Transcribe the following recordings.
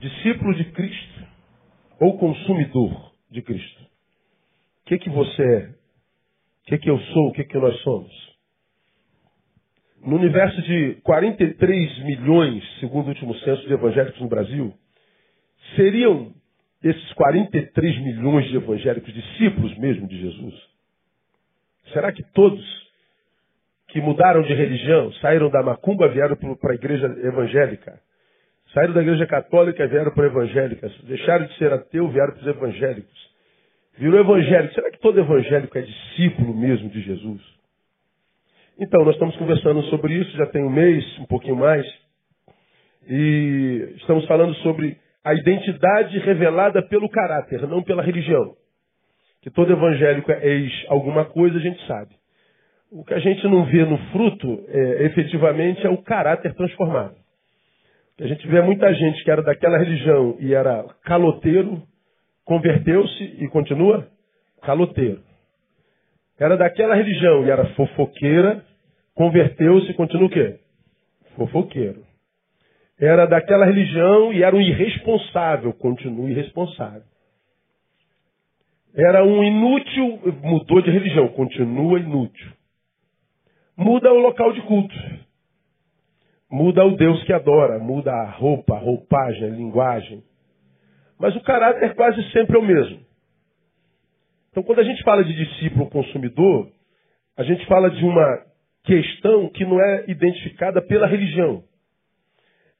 Discípulo de Cristo ou consumidor de Cristo? O que, que você é? O que, que eu sou? O que, que nós somos? No universo de 43 milhões, segundo o último censo de evangélicos no Brasil, seriam esses 43 milhões de evangélicos discípulos mesmo de Jesus? Será que todos que mudaram de religião, saíram da macumba, vieram para a igreja evangélica? Saíram da igreja católica e vieram para a evangélica. Deixaram de ser ateu, vieram para os evangélicos. Virou evangélico. Será que todo evangélico é discípulo mesmo de Jesus? Então, nós estamos conversando sobre isso já tem um mês, um pouquinho mais. E estamos falando sobre a identidade revelada pelo caráter, não pela religião. Que todo evangélico é alguma coisa, a gente sabe. O que a gente não vê no fruto, é, efetivamente, é o caráter transformado. A gente vê muita gente que era daquela religião e era caloteiro, converteu-se e continua caloteiro. Era daquela religião e era fofoqueira, converteu-se e continua o quê? Fofoqueiro. Era daquela religião e era um irresponsável, continua irresponsável. Era um inútil, mudou de religião, continua inútil. Muda o local de culto. Muda o Deus que adora, muda a roupa, a roupagem, a linguagem. Mas o caráter quase sempre é o mesmo. Então, quando a gente fala de discípulo consumidor, a gente fala de uma questão que não é identificada pela religião.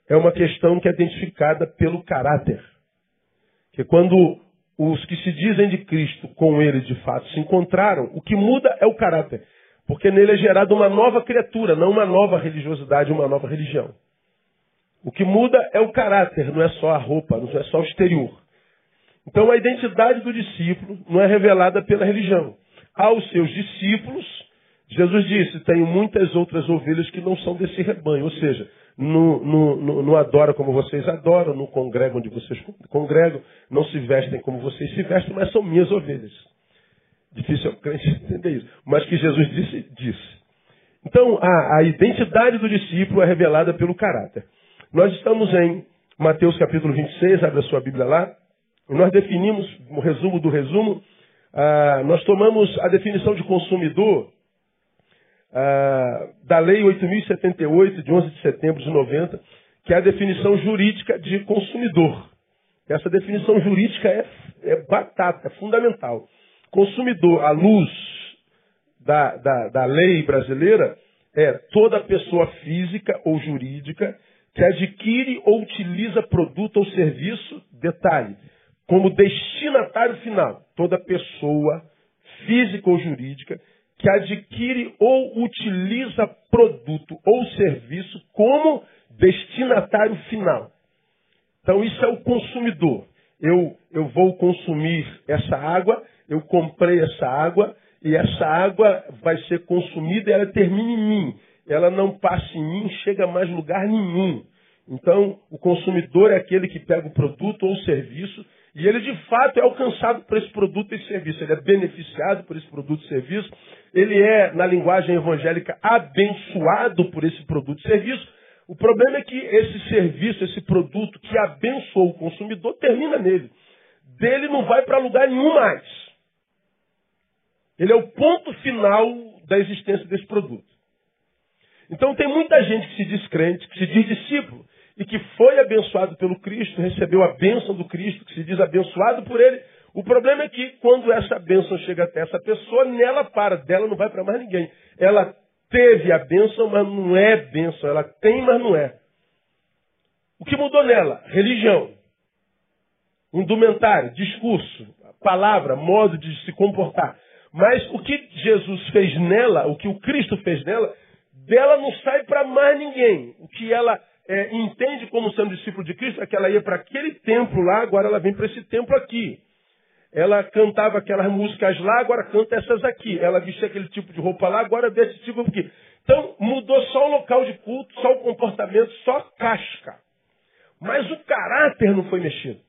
É uma questão que é identificada pelo caráter. Que quando os que se dizem de Cristo com ele de fato se encontraram, o que muda é o caráter. Porque nele é gerada uma nova criatura, não uma nova religiosidade, uma nova religião. O que muda é o caráter, não é só a roupa, não é só o exterior. Então a identidade do discípulo não é revelada pela religião. Aos seus discípulos, Jesus disse: Tenho muitas outras ovelhas que não são desse rebanho. Ou seja, não, não adora como vocês adoram, não congregam onde vocês congregam, não se vestem como vocês se vestem, mas são minhas ovelhas. Difícil é o crente entender isso. Mas que Jesus disse, disse. Então, a, a identidade do discípulo é revelada pelo caráter. Nós estamos em Mateus capítulo 26, abre a sua Bíblia lá, e nós definimos, o resumo do resumo, ah, nós tomamos a definição de consumidor ah, da Lei 8.078, de 11 de setembro de 90, que é a definição jurídica de consumidor. Essa definição jurídica é, é batata, é fundamental. Consumidor, à luz da, da, da lei brasileira, é toda pessoa física ou jurídica que adquire ou utiliza produto ou serviço, detalhe, como destinatário final, toda pessoa física ou jurídica que adquire ou utiliza produto ou serviço como destinatário final. Então isso é o consumidor. Eu, eu vou consumir essa água, eu comprei essa água e essa água vai ser consumida e ela termina em mim ela não passa em mim, chega a mais lugar nenhum. Então, o consumidor é aquele que pega o produto ou o serviço e ele de fato é alcançado por esse produto e serviço. Ele é beneficiado por esse produto e serviço. Ele é, na linguagem evangélica, abençoado por esse produto e serviço. O problema é que esse serviço, esse produto que abençoou o consumidor, termina nele. Dele não vai para lugar nenhum mais. Ele é o ponto final da existência desse produto. Então tem muita gente que se diz crente, que se diz discípulo, e que foi abençoado pelo Cristo, recebeu a bênção do Cristo, que se diz abençoado por ele. O problema é que quando essa bênção chega até essa pessoa, nela para, dela não vai para mais ninguém. Ela teve a bênção, mas não é bênção. Ela tem, mas não é. O que mudou nela? Religião. Indumentário, discurso, palavra, modo de se comportar. Mas o que Jesus fez nela, o que o Cristo fez nela, dela não sai para mais ninguém. O que ela é, entende como sendo discípulo de Cristo é que ela ia para aquele templo lá, agora ela vem para esse templo aqui. Ela cantava aquelas músicas lá, agora canta essas aqui. Ela vestia aquele tipo de roupa lá, agora desse tipo aqui. Então mudou só o local de culto, só o comportamento, só casca. Mas o caráter não foi mexido.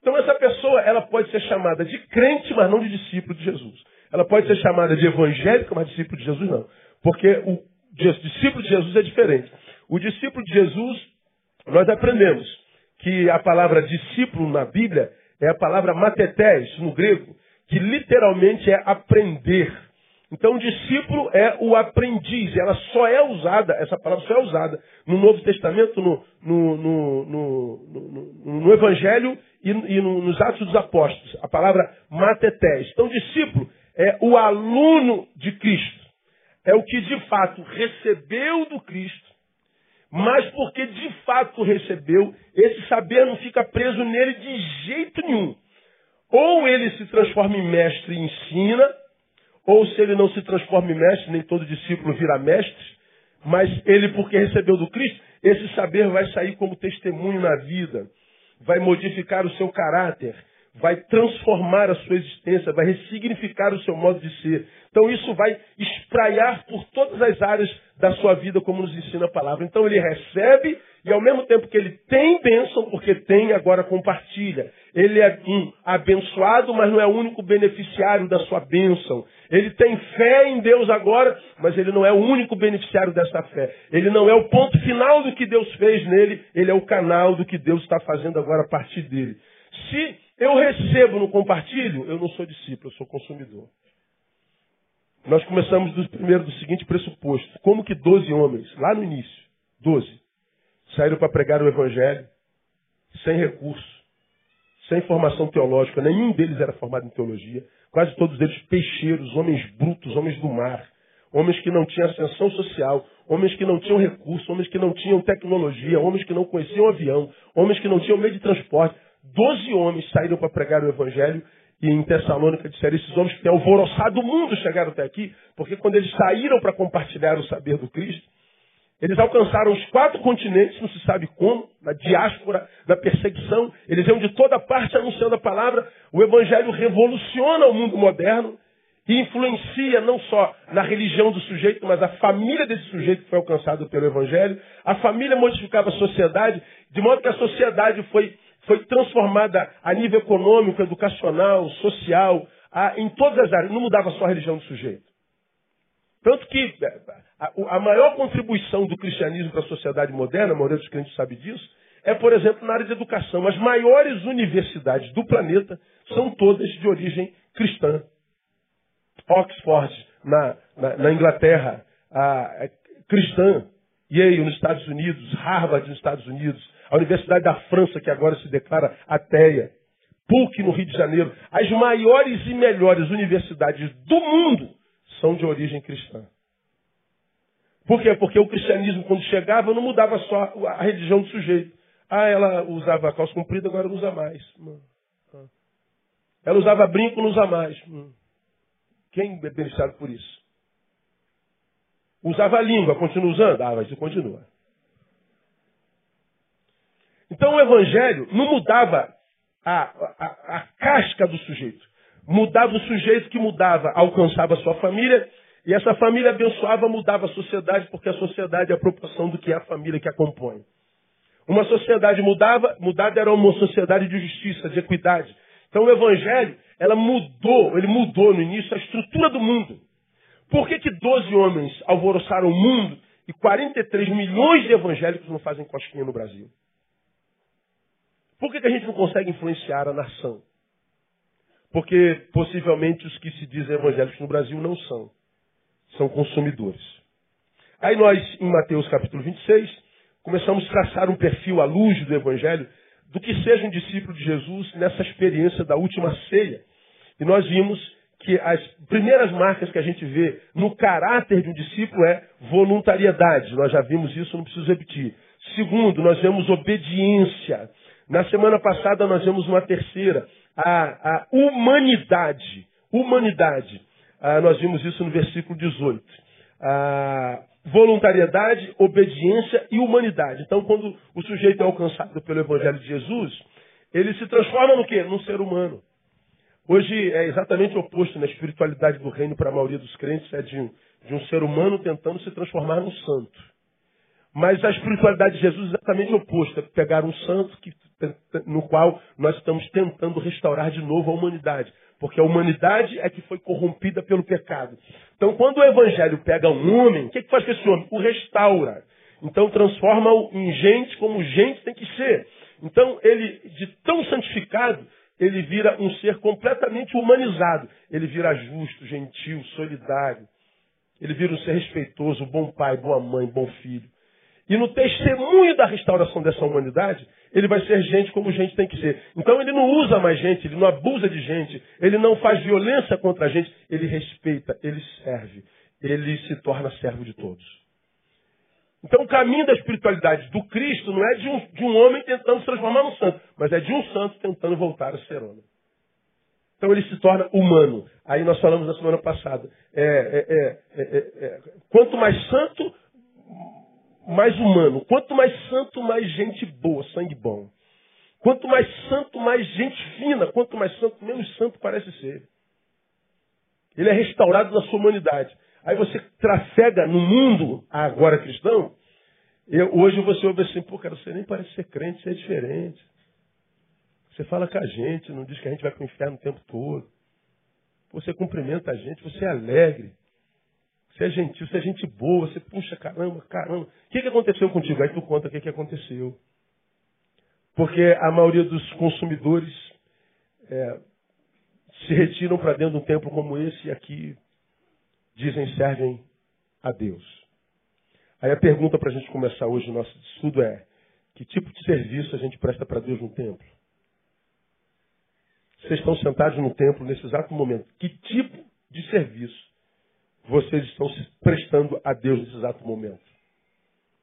Então essa pessoa, ela pode ser chamada de crente, mas não de discípulo de Jesus. Ela pode ser chamada de evangélica, mas discípulo de Jesus não. Porque o discípulo de Jesus é diferente. O discípulo de Jesus, nós aprendemos que a palavra discípulo na Bíblia é a palavra matetés, no grego, que literalmente é aprender. Então, o discípulo é o aprendiz. Ela só é usada, essa palavra só é usada no Novo Testamento, no, no, no, no Evangelho e, e, nos Atos dos Apóstolos. A palavra matetés. Então, discípulo é o aluno de Cristo. É o que de fato recebeu do Cristo, mas porque de fato recebeu, esse saber não fica preso nele de jeito nenhum. Ou ele se transforma em mestre e ensina, ou se ele não se transforma em mestre, nem todo discípulo vira mestre, mas ele, porque recebeu do Cristo, esse saber vai sair como testemunho na vida, vai modificar o seu caráter, vai transformar a sua existência, vai ressignificar o seu modo de ser. Então isso vai espraiar por todas as áreas da sua vida, como nos ensina a palavra. Então ele recebe e ao mesmo tempo que ele tem bênção, porque tem, agora compartilha. Ele é um abençoado, mas não é o único beneficiário da sua bênção. Ele tem fé em Deus agora, mas ele não é o único beneficiário dessa fé. Ele não é o ponto final do que Deus fez nele, ele é o canal do que Deus está fazendo agora a partir dele. Se eu recebo no compartilho, eu não sou discípulo, eu sou consumidor. Nós começamos do primeiro do seguinte pressuposto. Como que 12 homens, lá no início, 12, saíram para pregar o evangelho sem recurso, sem formação teológica, nenhum deles era formado em teologia, quase todos eles peixeiros, homens brutos, homens do mar, homens que não tinham ascensão social, homens que não tinham recurso, homens que não tinham tecnologia, homens que não conheciam avião, homens que não tinham meio de transporte. Doze homens saíram para pregar o evangelho e em Tessalônica disseram, esses homens que têm alvoroçado o mundo chegaram até aqui, porque quando eles saíram para compartilhar o saber do Cristo, eles alcançaram os quatro continentes, não se sabe como, na diáspora, na perseguição. Eles iam de toda parte anunciando a palavra. O Evangelho revoluciona o mundo moderno e influencia não só na religião do sujeito, mas a família desse sujeito que foi alcançado pelo Evangelho. A família modificava a sociedade, de modo que a sociedade foi, foi transformada a nível econômico, educacional, social, a, em todas as áreas. Não mudava só a religião do sujeito. Tanto que a, a maior contribuição do cristianismo para a sociedade moderna, a maioria dos crentes sabe disso, é, por exemplo, na área de educação. As maiores universidades do planeta são todas de origem cristã. Oxford, na, na, na Inglaterra, a, a, cristã. Yale, nos Estados Unidos, Harvard, nos Estados Unidos, a Universidade da França, que agora se declara ateia, PUC, no Rio de Janeiro. As maiores e melhores universidades do mundo são de origem cristã. Por quê? Porque o cristianismo, quando chegava, não mudava só a religião do sujeito. Ah, ela usava calça comprida, agora não usa mais. Ela usava brinco, não usa mais. Quem é beneficiado por isso? Usava a língua, continua usando? Ah, mas continua. Então o evangelho não mudava a, a, a casca do sujeito. Mudava o sujeito que mudava, alcançava a sua família, e essa família abençoava, mudava a sociedade, porque a sociedade é a proporção do que é a família que a compõe. Uma sociedade mudava, mudada era uma sociedade de justiça, de equidade. Então o evangelho, ela mudou, ele mudou no início a estrutura do mundo. Por que, que 12 homens alvoroçaram o mundo e 43 milhões de evangélicos não fazem cosquinha no Brasil? Por que, que a gente não consegue influenciar a nação? Porque possivelmente os que se dizem evangélicos no Brasil não são. São consumidores. Aí nós, em Mateus capítulo 26, começamos a traçar um perfil à luz do evangelho do que seja um discípulo de Jesus nessa experiência da última ceia. E nós vimos que as primeiras marcas que a gente vê no caráter de um discípulo é voluntariedade. Nós já vimos isso, não preciso repetir. Segundo, nós vemos obediência. Na semana passada nós vemos uma terceira, a, a humanidade. Humanidade. Ah, nós vimos isso no versículo 18. Ah, voluntariedade, obediência e humanidade. Então, quando o sujeito é alcançado pelo Evangelho de Jesus, ele se transforma no quê? Num ser humano. Hoje é exatamente o oposto na né? espiritualidade do reino para a maioria dos crentes, é de um, de um ser humano tentando se transformar num santo. Mas a espiritualidade de Jesus é exatamente o oposto, é pegar um santo que, no qual nós estamos tentando restaurar de novo a humanidade. Porque a humanidade é que foi corrompida pelo pecado. Então, quando o evangelho pega um homem, o que, que faz com esse homem? O restaura. Então, transforma-o em gente como gente tem que ser. Então, ele, de tão santificado, ele vira um ser completamente humanizado. Ele vira justo, gentil, solidário. Ele vira um ser respeitoso, bom pai, boa mãe, bom filho. E no testemunho da restauração dessa humanidade, ele vai ser gente como gente tem que ser. Então ele não usa mais gente, ele não abusa de gente, ele não faz violência contra a gente, ele respeita, ele serve, ele se torna servo de todos. Então o caminho da espiritualidade do Cristo não é de um, de um homem tentando se transformar num santo, mas é de um santo tentando voltar a ser homem. Então ele se torna humano. Aí nós falamos na semana passada. É, é, é, quanto mais santo, mais humano. Quanto mais santo, mais gente boa, sangue bom. Quanto mais santo, mais gente fina. Quanto mais santo, menos santo parece ser. Ele é restaurado na sua humanidade. Aí você trafega no mundo agora cristão. Eu, hoje você ouve assim, pô, cara, você nem parece ser crente, você é diferente. Você fala com a gente, não diz que a gente vai para o inferno o tempo todo. Você cumprimenta a gente, você é alegre. Você é gentil, você é gente boa, você puxa, caramba, caramba. O que, que aconteceu contigo? Aí tu conta o que, que aconteceu. Porque a maioria dos consumidores é, se retiram para dentro de um templo como esse e aqui dizem servem a Deus. Aí a pergunta para a gente começar hoje o nosso estudo é: que tipo de serviço a gente presta para Deus no templo? Vocês estão sentados no templo nesse exato momento. Que tipo de serviço vocês estão se prestando a Deus nesse exato momento?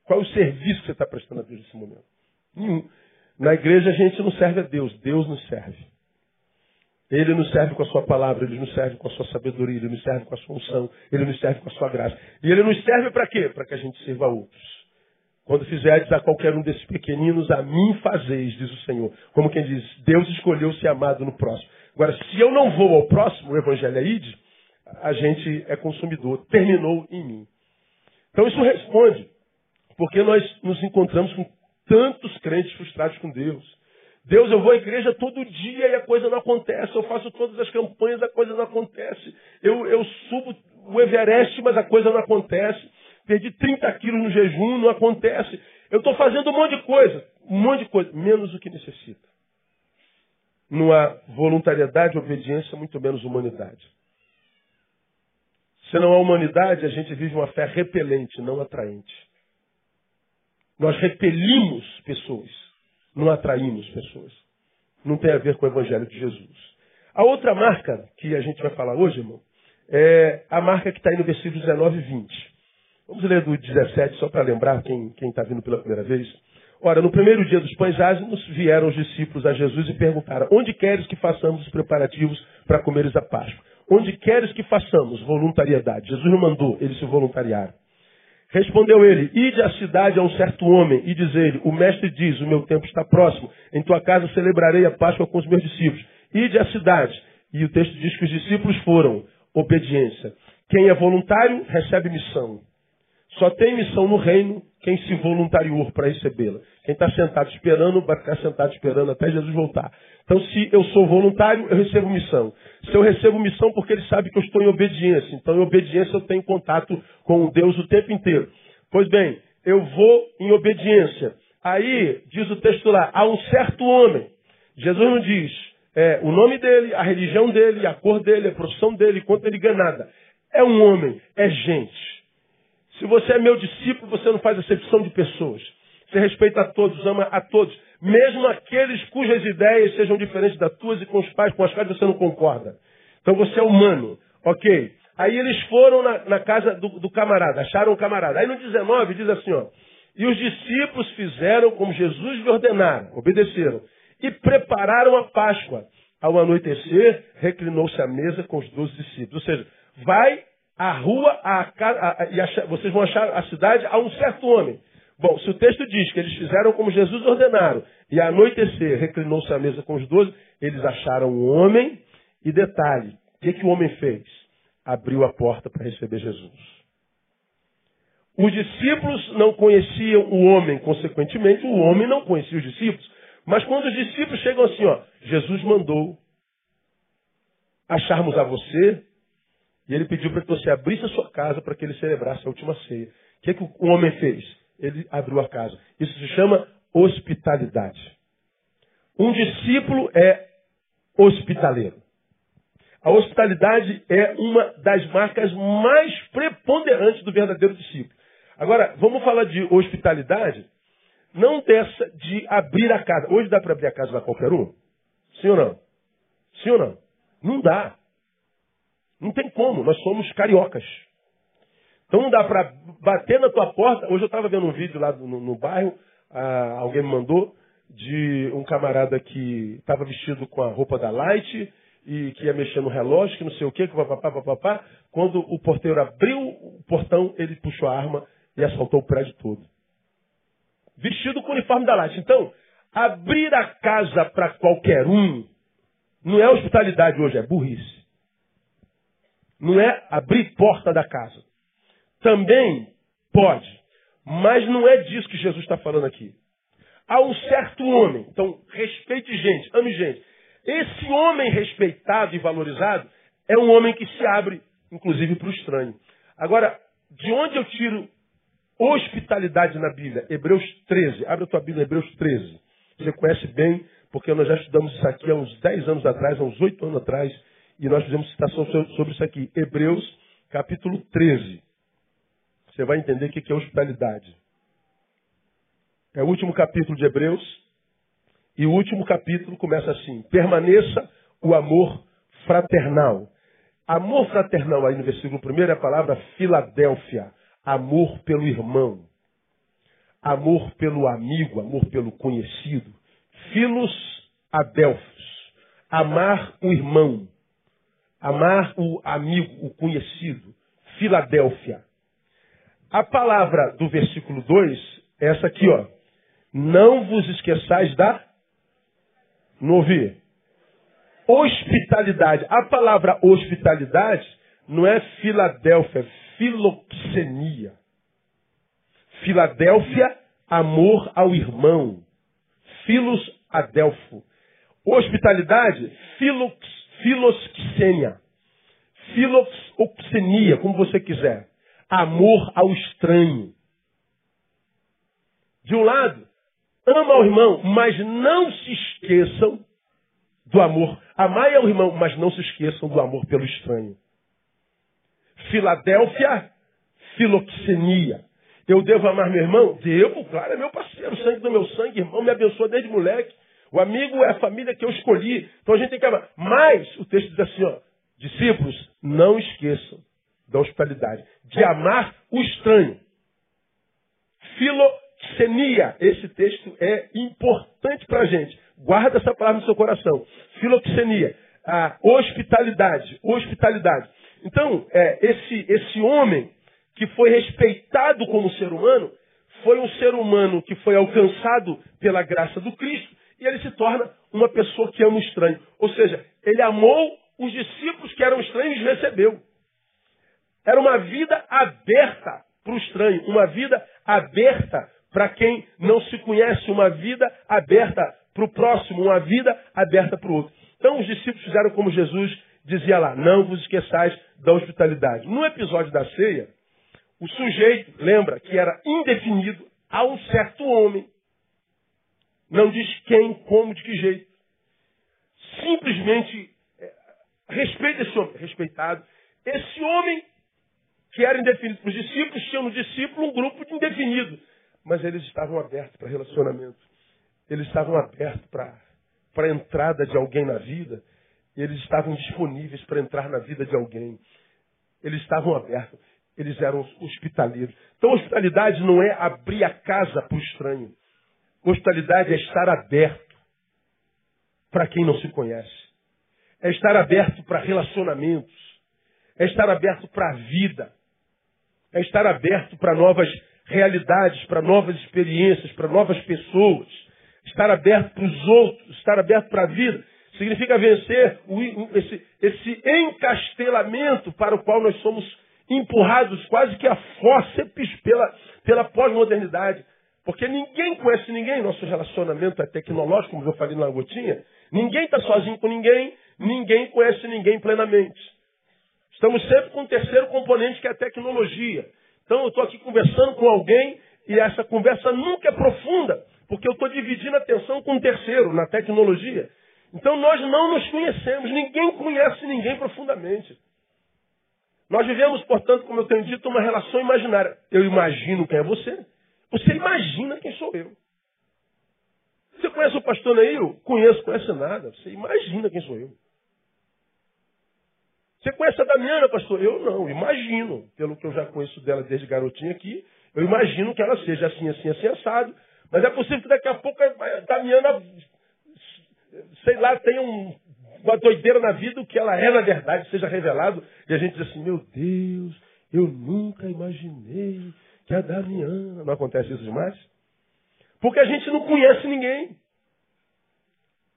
Qual é o serviço que você está prestando a Deus nesse momento? Nenhum. Na igreja a gente não serve a Deus, Deus nos serve. Ele nos serve com a sua palavra, ele nos serve com a sua sabedoria, ele nos serve com a sua unção, ele nos serve com a sua graça. E ele nos serve para quê? Para que a gente sirva a outros. Quando fizerdes a qualquer um desses pequeninos, a mim fazeis, diz o Senhor. Como quem diz, Deus escolheu ser amado no próximo. Agora, se eu não vou ao próximo, o Evangelho é ide, a gente é consumidor, terminou em mim. Então isso responde, porque nós nos encontramos com tantos crentes frustrados com Deus. Deus, eu vou à igreja todo dia e a coisa não acontece. Eu faço todas as campanhas, a coisa não acontece. Eu, eu subo o Everest, mas a coisa não acontece. Perdi 30 quilos no jejum, não acontece. Eu estou fazendo um monte de coisa, um monte de coisa, menos o que necessita. Não há voluntariedade, obediência, muito menos humanidade. Se não há humanidade, a gente vive uma fé repelente, não atraente. Nós repelimos pessoas, não atraímos pessoas. Não tem a ver com o Evangelho de Jesus. A outra marca que a gente vai falar hoje, irmão, é a marca que está aí no versículo 19 e 20. Vamos ler do 17, só para lembrar quem está vindo pela primeira vez. Ora, no primeiro dia dos pães ázimos, vieram os discípulos a Jesus e perguntaram: Onde queres que façamos os preparativos para comeres a Páscoa? Onde queres que façamos? Voluntariedade. Jesus não mandou, eles se voluntariaram. Respondeu ele: Ide à cidade a um certo homem e diz ele: O mestre diz: O meu tempo está próximo. Em tua casa celebrarei a Páscoa com os meus discípulos. Ide à cidade. E o texto diz que os discípulos foram obediência. Quem é voluntário recebe missão. Só tem missão no reino quem se voluntariou para recebê-la. Quem está sentado esperando, vai ficar sentado esperando até Jesus voltar. Então, se eu sou voluntário, eu recebo missão. Se eu recebo missão, porque ele sabe que eu estou em obediência. Então, em obediência, eu tenho contato com Deus o tempo inteiro. Pois bem, eu vou em obediência. Aí, diz o texto lá, há um certo homem. Jesus não diz é, o nome dele, a religião dele, a cor dele, a profissão dele, quanto ele ganha nada. É um homem, é gente. Se você é meu discípulo, você não faz acepção de pessoas. Você respeita a todos, ama a todos, mesmo aqueles cujas ideias sejam diferentes das tuas e com os pais com as quais você não concorda. Então você é humano, ok? Aí eles foram na, na casa do, do, camarada, acharam o camarada. Aí no 19 diz assim, ó. E os discípulos fizeram como Jesus lhe ordenaram, obedeceram, e prepararam a Páscoa. Ao anoitecer, reclinou-se à mesa com os doze discípulos. Ou seja, vai a rua, a, a, a, e vocês vão achar a cidade a um certo homem. Bom, se o texto diz que eles fizeram como Jesus ordenaram, e à anoitecer reclinou-se à mesa com os doze, eles acharam um homem, e detalhe, o que, que o homem fez? Abriu a porta para receber Jesus. Os discípulos não conheciam o homem, consequentemente, o homem não conhecia os discípulos. Mas quando os discípulos chegam assim, ó, Jesus mandou acharmos a você e ele pediu para que você abrisse a sua casa para que ele celebrasse a última ceia. O que, que o homem fez? Ele abriu a casa. Isso se chama hospitalidade. Um discípulo é hospitaleiro. A hospitalidade é uma das marcas mais preponderantes do verdadeiro discípulo. Agora, vamos falar de hospitalidade, não dessa de abrir a casa. Hoje dá para abrir a casa para qualquer um? Sim ou não? Sim ou não? Não dá. Não tem como, nós somos cariocas. Então não dá para bater na tua porta. Hoje eu estava vendo um vídeo lá no, no bairro, ah, alguém me mandou, de um camarada que estava vestido com a roupa da Light e que ia mexer no relógio, que não sei o quê, que papapá, papapá. Quando o porteiro abriu o portão, ele puxou a arma e assaltou o prédio todo. Vestido com o uniforme da Light. Então, abrir a casa para qualquer um não é hospitalidade hoje, é burrice. Não é abrir porta da casa. Também pode, mas não é disso que Jesus está falando aqui. Há um certo homem, então respeite gente, ame gente. Esse homem respeitado e valorizado é um homem que se abre, inclusive, para o estranho. Agora, de onde eu tiro hospitalidade na Bíblia? Hebreus 13. Abre a tua Bíblia, Hebreus 13. Você conhece bem, porque nós já estudamos isso aqui há uns 10 anos atrás, há uns 8 anos atrás, e nós fizemos citação sobre isso aqui. Hebreus, capítulo 13. Você vai entender o que é hospitalidade. É o último capítulo de Hebreus. E o último capítulo começa assim: permaneça o amor fraternal. Amor fraternal, aí no versículo 1 é a palavra Filadélfia. Amor pelo irmão. Amor pelo amigo, amor pelo conhecido. Filos adelfos. Amar o irmão. Amar o amigo, o conhecido. Filadélfia. A palavra do versículo 2 é essa aqui, ó. Não vos esqueçais da. Não ouvi? Hospitalidade. A palavra hospitalidade não é Filadélfia, é filoxenia. Filadélfia, amor ao irmão. Filos adelfo. Hospitalidade, filox, filosxenia. Filoxenia, como você quiser. Amor ao estranho. De um lado, ama ao irmão, mas não se esqueçam do amor. Amai ao irmão, mas não se esqueçam do amor pelo estranho. Filadélfia, filoxenia. Eu devo amar meu irmão? Devo, claro, é meu parceiro, sangue do meu sangue, irmão, me abençoa desde moleque. O amigo é a família que eu escolhi. Então a gente tem que amar. Mas o texto diz assim, ó, discípulos, não esqueçam da hospitalidade, de amar o estranho. Filoxenia. Esse texto é importante para a gente. Guarda essa palavra no seu coração. Filoxenia. A hospitalidade. Hospitalidade. Então, é, esse, esse homem que foi respeitado como ser humano, foi um ser humano que foi alcançado pela graça do Cristo e ele se torna uma pessoa que ama o estranho. Ou seja, ele amou os discípulos que eram estranhos e recebeu. Era uma vida aberta para o estranho, uma vida aberta para quem não se conhece, uma vida aberta para o próximo, uma vida aberta para o outro. Então os discípulos fizeram como Jesus dizia lá, não vos esqueçais da hospitalidade. No episódio da ceia, o sujeito, lembra, que era indefinido a um certo homem. Não diz quem, como, de que jeito. Simplesmente é, respeita esse homem, respeitado. Esse homem que era indefinido para os discípulos, tinha no discípulo um grupo de indefinido. Mas eles estavam abertos para relacionamento. Eles estavam abertos para, para a entrada de alguém na vida. Eles estavam disponíveis para entrar na vida de alguém. Eles estavam abertos. Eles eram hospitaleiros. Então, hospitalidade não é abrir a casa para o estranho. Hospitalidade é estar aberto para quem não se conhece. É estar aberto para relacionamentos. É estar aberto para a vida é estar aberto para novas realidades, para novas experiências, para novas pessoas. Estar aberto para os outros, estar aberto para a vida. Significa vencer esse, esse encastelamento para o qual nós somos empurrados quase que a fósseis pela, pela pós-modernidade. Porque ninguém conhece ninguém, nosso relacionamento é tecnológico, como eu falei na gotinha. Ninguém está sozinho com ninguém, ninguém conhece ninguém plenamente. Estamos sempre com um terceiro componente que é a tecnologia. Então eu estou aqui conversando com alguém e essa conversa nunca é profunda, porque eu estou dividindo a atenção com um terceiro, na tecnologia. Então nós não nos conhecemos, ninguém conhece ninguém profundamente. Nós vivemos, portanto, como eu tenho dito, uma relação imaginária. Eu imagino quem é você, você imagina quem sou eu. Você conhece o pastor Neil? Conheço, conhece nada. Você imagina quem sou eu. Você conhece a Damiana, pastor? Eu não, imagino. Pelo que eu já conheço dela desde garotinha aqui, eu imagino que ela seja assim, assim, assim, assado. Mas é possível que daqui a pouco a Damiana, sei lá, tenha um, uma doideira na vida, o que ela é na verdade, seja revelado. E a gente diz assim, meu Deus, eu nunca imaginei que a Damiana. Não acontece isso demais? Porque a gente não conhece ninguém.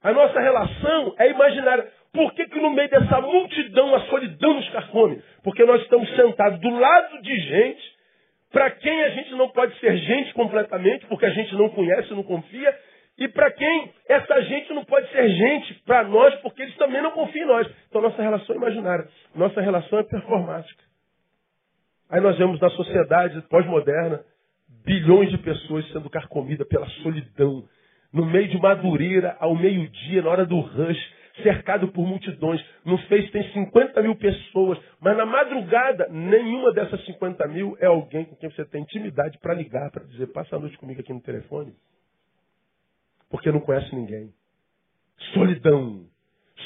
A nossa relação é imaginária. Por que, que no meio dessa multidão a solidão nos carcome? Porque nós estamos sentados do lado de gente para quem a gente não pode ser gente completamente, porque a gente não conhece, não confia, e para quem essa gente não pode ser gente para nós, porque eles também não confiam em nós. Então nossa relação é imaginária, nossa relação é performática. Aí nós vemos na sociedade pós-moderna bilhões de pessoas sendo carcomidas pela solidão, no meio de Madureira, ao meio-dia, na hora do rush, cercado por multidões. No Face tem 50 mil pessoas, mas na madrugada, nenhuma dessas 50 mil é alguém com quem você tem intimidade para ligar, para dizer, passa a noite comigo aqui no telefone. Porque não conhece ninguém. Solidão.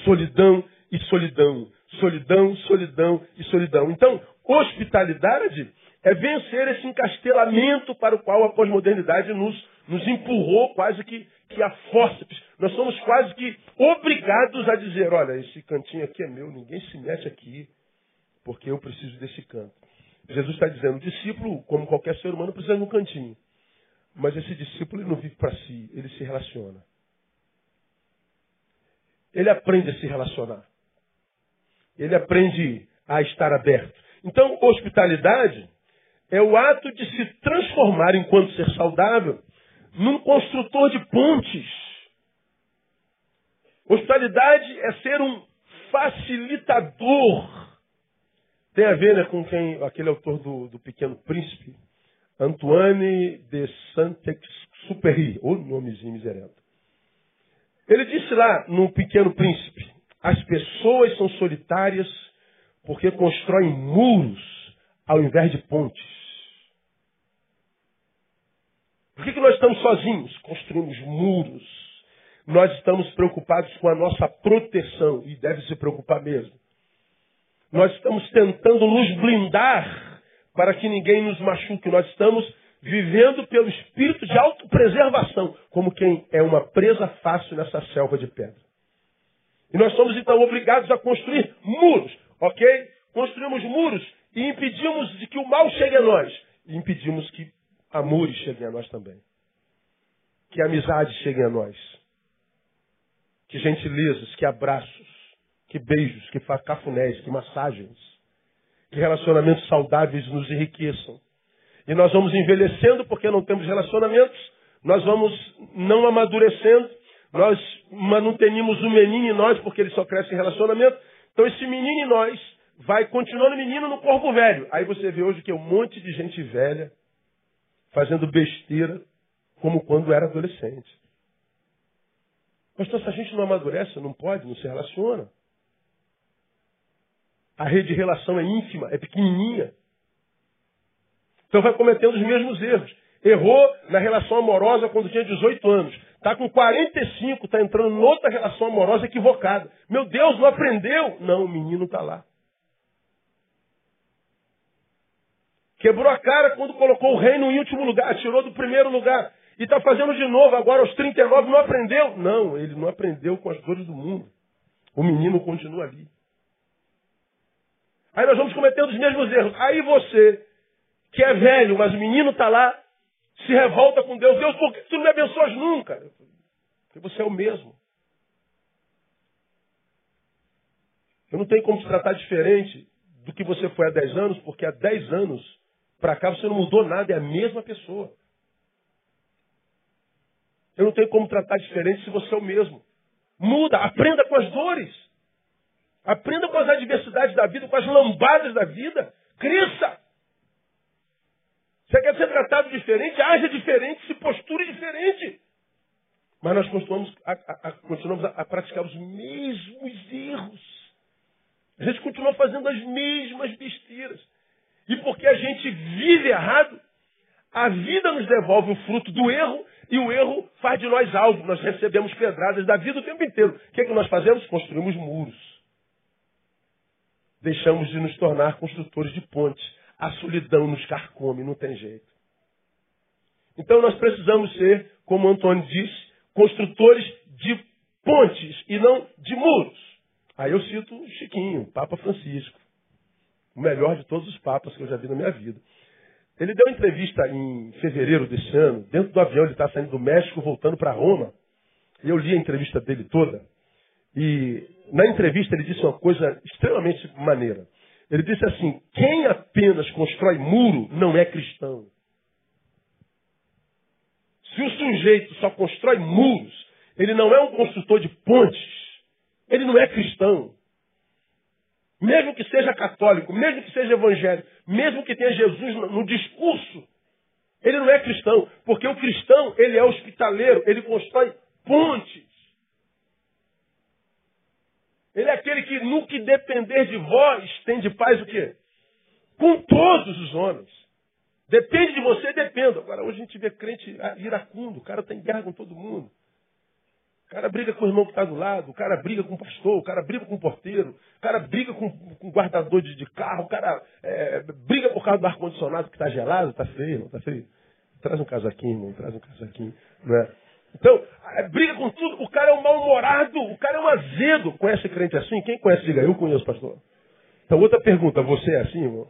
Solidão e solidão. Solidão, solidão e solidão. Então, hospitalidade é vencer esse encastelamento para o qual a pós-modernidade nos, nos empurrou quase que, que a fórceps nós somos quase que obrigados a dizer, olha, esse cantinho aqui é meu, ninguém se mete aqui, porque eu preciso desse canto. Jesus está dizendo, o discípulo, como qualquer ser humano, precisa de um cantinho. Mas esse discípulo ele não vive para si, ele se relaciona. Ele aprende a se relacionar. Ele aprende a estar aberto. Então, hospitalidade é o ato de se transformar, enquanto ser saudável, num construtor de pontes Hospitalidade é ser um facilitador. Tem a ver né, com quem, aquele autor do, do Pequeno Príncipe, Antoine de Saint-Exupéry, ou nomezinho miserável. Ele disse lá no Pequeno Príncipe, as pessoas são solitárias porque constroem muros ao invés de pontes. Por que, que nós estamos sozinhos? Construímos muros nós estamos preocupados com a nossa proteção, e deve se preocupar mesmo. Nós estamos tentando nos blindar para que ninguém nos machuque. Nós estamos vivendo pelo espírito de autopreservação, como quem é uma presa fácil nessa selva de pedra. E nós somos então obrigados a construir muros, ok? Construímos muros e impedimos de que o mal chegue a nós. E impedimos que amores cheguem a nós também. Que amizades cheguem a nós que gentilezas, que abraços, que beijos, que cafunés, que massagens, que relacionamentos saudáveis nos enriqueçam. E nós vamos envelhecendo porque não temos relacionamentos, nós vamos não amadurecendo, nós mantenemos o menino em nós porque ele só cresce em relacionamento. Então esse menino em nós vai continuando menino no corpo velho. Aí você vê hoje que é um monte de gente velha fazendo besteira como quando era adolescente. Pastor, se a gente não amadurece, não pode, não se relaciona. A rede de relação é ínfima, é pequenininha. Então vai cometendo os mesmos erros. Errou na relação amorosa quando tinha 18 anos. Está com 45, está entrando em outra relação amorosa equivocada. Meu Deus, não aprendeu? Não, o menino está lá. Quebrou a cara quando colocou o reino em último lugar, tirou do primeiro lugar. E está fazendo de novo agora aos 39, não aprendeu? Não, ele não aprendeu com as dores do mundo. O menino continua ali. Aí nós vamos cometendo os mesmos erros. Aí você, que é velho, mas o menino está lá, se revolta com Deus. Deus, por que tu não me abençoas nunca? Porque você é o mesmo. Eu não tenho como te tratar diferente do que você foi há 10 anos, porque há 10 anos para cá você não mudou nada, é a mesma pessoa. Eu não tenho como tratar diferente se você é o mesmo. Muda, aprenda com as dores. Aprenda com as adversidades da vida, com as lambadas da vida. Cresça. Você quer ser tratado diferente? Haja diferente, se posture diferente. Mas nós continuamos a, a, a continuamos a, praticar os mesmos erros. A gente continua fazendo as mesmas besteiras. E porque a gente vive errado, a vida nos devolve o fruto do erro e o erro faz de nós algo. Nós recebemos pedradas da vida o tempo inteiro. O que é que nós fazemos? Construímos muros. Deixamos de nos tornar construtores de pontes. A solidão nos carcome, não tem jeito. Então nós precisamos ser, como Antônio disse, construtores de pontes e não de muros. Aí eu cito Chiquinho, Papa Francisco. O melhor de todos os papas que eu já vi na minha vida. Ele deu uma entrevista em fevereiro desse ano, dentro do avião, ele está saindo do México, voltando para Roma. Eu li a entrevista dele toda. E na entrevista ele disse uma coisa extremamente maneira. Ele disse assim: quem apenas constrói muro não é cristão. Se o sujeito só constrói muros, ele não é um construtor de pontes, ele não é cristão. Mesmo que seja católico, mesmo que seja evangélico, mesmo que tenha Jesus no, discurso, ele não é cristão, porque o cristão, ele é hospitaleiro, ele constrói pontes. Ele é aquele que, no que depender de vós, tem de paz o quê? Com todos os homens. Depende de você, dependa. Agora, hoje a gente vê crente iracundo, o cara está em guerra com todo mundo. O cara briga com o irmão que está do lado, o cara briga com o pastor, o cara briga com o porteiro, o cara briga com, com o guardador de, de, carro, o cara é, briga por causa do ar-condicionado que está gelado, está frio, não está frio. Traz um casaquinho, irmão, traz um casaquinho. Não é? Então, é, briga com tudo, o cara é um mal-humorado, o cara é um azedo. Conhece crente assim? Quem conhece, diga, eu conheço, pastor. Então, outra pergunta, você é assim, irmão?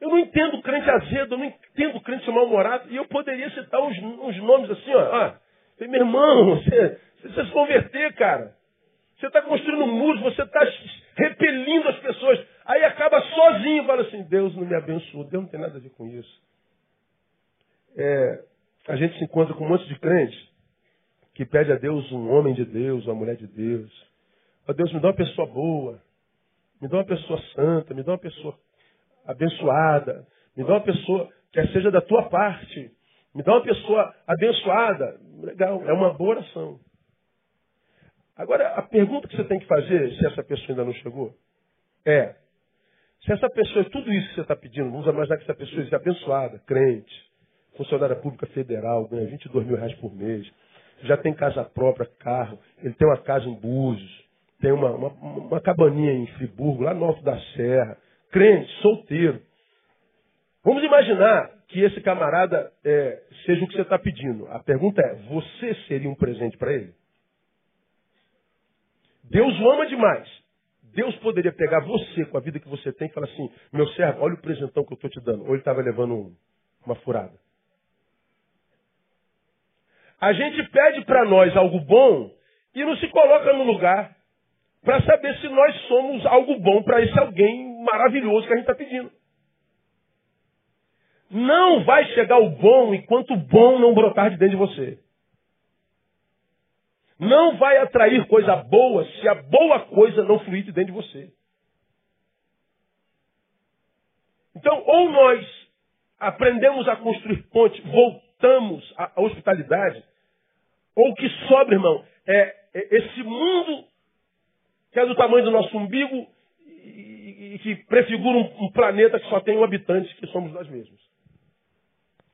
Eu não entendo crente azedo, eu não entendo crente mal-humorado. E eu poderia citar uns, uns nomes assim, ó. Ah, meu irmão, você, você se converter, cara. Você está construindo muros, você está repelindo as pessoas. Aí acaba sozinho, fala assim, Deus não me abençoou, Deus não tem nada a ver com isso. É, a gente se encontra com um monte de crente que pede a Deus um homem de Deus, uma mulher de Deus. Ó Deus, me dá uma pessoa boa, me dá uma pessoa santa, me dá uma pessoa abençoada. Me dá uma pessoa que seja da tua parte. Me dá uma pessoa abençoada. Legal, é uma boa oração. Agora, a pergunta que você tem que fazer, se essa pessoa ainda não chegou, é: se essa pessoa, tudo isso que você está pedindo, vamos imaginar que essa pessoa é abençoada, crente, funcionária pública federal, ganha 22 mil reais por mês, já tem casa própria, carro, ele tem uma casa em Búzios, tem uma, uma, uma cabaninha em Friburgo, lá no Alto da Serra, crente, solteiro. Vamos imaginar que esse camarada é, seja o que você está pedindo. A pergunta é: você seria um presente para ele? Deus o ama demais. Deus poderia pegar você com a vida que você tem e falar assim: meu servo, olha o presentão que eu estou te dando. Ou ele estava levando um, uma furada. A gente pede para nós algo bom e não se coloca no lugar para saber se nós somos algo bom para esse alguém maravilhoso que a gente está pedindo. Não vai chegar o bom enquanto o bom não brotar de dentro de você. Não vai atrair coisa boa se a boa coisa não fluir de dentro de você. Então, ou nós aprendemos a construir pontes, voltamos à hospitalidade, ou o que sobra, irmão, é esse mundo que é do tamanho do nosso umbigo e, que prefigura um, um planeta que só tem um habitante, que somos nós mesmos.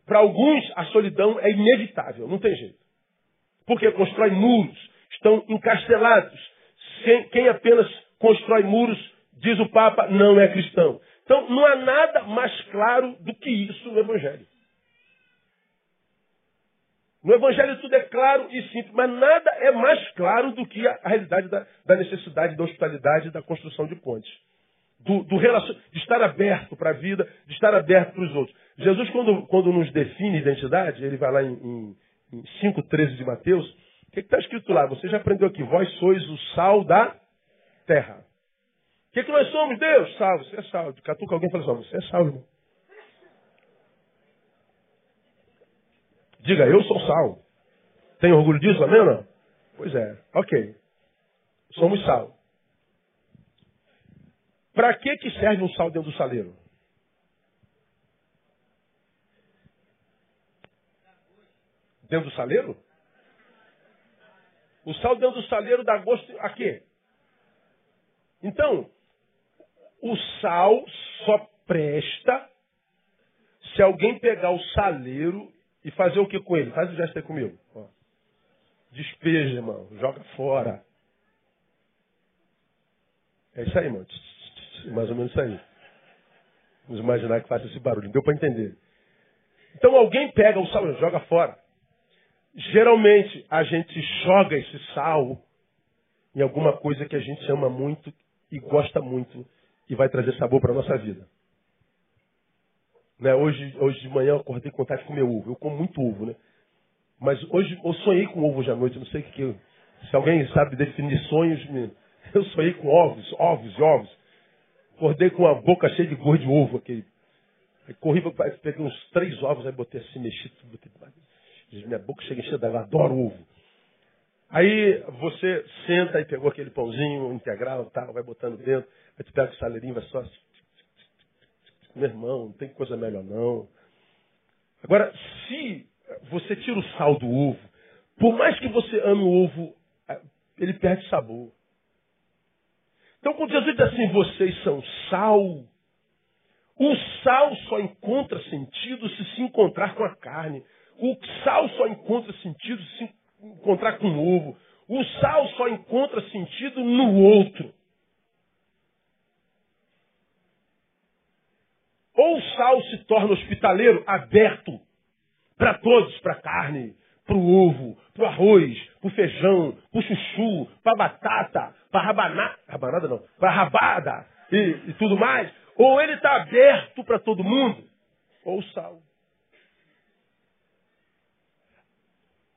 Para alguns, a solidão é inevitável, não tem jeito. Porque constrói muros, estão encastelados. Quem apenas constrói muros, diz o Papa, não é cristão. Então, não há nada mais claro do que isso no Evangelho. No Evangelho tudo é claro e simples, mas nada é mais claro do que a, realidade da, da, necessidade da hospitalidade e da construção de pontes. Do, do de estar aberto para a vida, de estar aberto para os outros. Jesus, quando, quando nos define identidade, ele vai lá em, em, em 5,13 de Mateus, o que está escrito lá? Você já aprendeu aqui, vós sois o sal da terra. O que, que nós somos, Deus? Sal, você é sal. Catuca alguém fala assim, você é sal, irmão. Diga, eu sou sal. Tem orgulho disso, amém ou não? Pois é, ok. Somos sal. Para que, que serve um sal dentro do saleiro? Dentro do saleiro? O sal dentro do saleiro dá gosto a quê? Então, o sal só presta se alguém pegar o saleiro e fazer o que com ele? Faz o gesto aí comigo. Ó. Despeja, irmão. Joga fora. É isso aí, irmão. Mais ou menos isso aí. Vamos imaginar que faça esse barulho. Deu para entender. Então alguém pega o sal e joga fora. Geralmente a gente joga esse sal em alguma coisa que a gente ama muito e gosta muito e vai trazer sabor para a nossa vida. Né? Hoje, hoje de manhã eu acordei com vontade de comer ovo. Eu como muito ovo, né? Mas hoje eu sonhei com ovo hoje à noite. Não sei que, que eu... Se alguém sabe definir sonhos, eu sonhei com ovos, ovos e ovos. Acordei com a boca cheia de gosto de ovo. Aquele... Aí corri, peguei uns três ovos, aí botei assim, mexi tudo. Minha boca chega cheia d'água, adoro ovo. Aí você senta e pegou aquele pãozinho integral tal, vai botando dentro, aí tu pega o saleirinho, vai só meu irmão, não tem coisa melhor não. Agora, se você tira o sal do ovo, por mais que você ame o ovo, ele perde sabor. Então, quando Jesus diz assim, vocês são sal, o sal só encontra sentido se se encontrar com a carne. O sal só encontra sentido se se encontrar com o ovo. O sal só encontra sentido no outro. Ou o sal se torna hospitaleiro, aberto para todos, para a carne, para o ovo, para o arroz, para o feijão, para o chuchu, para a batata, para a rabanada, rabanada não, para rabada e, e tudo mais. Ou ele está aberto para todo mundo, ou sal.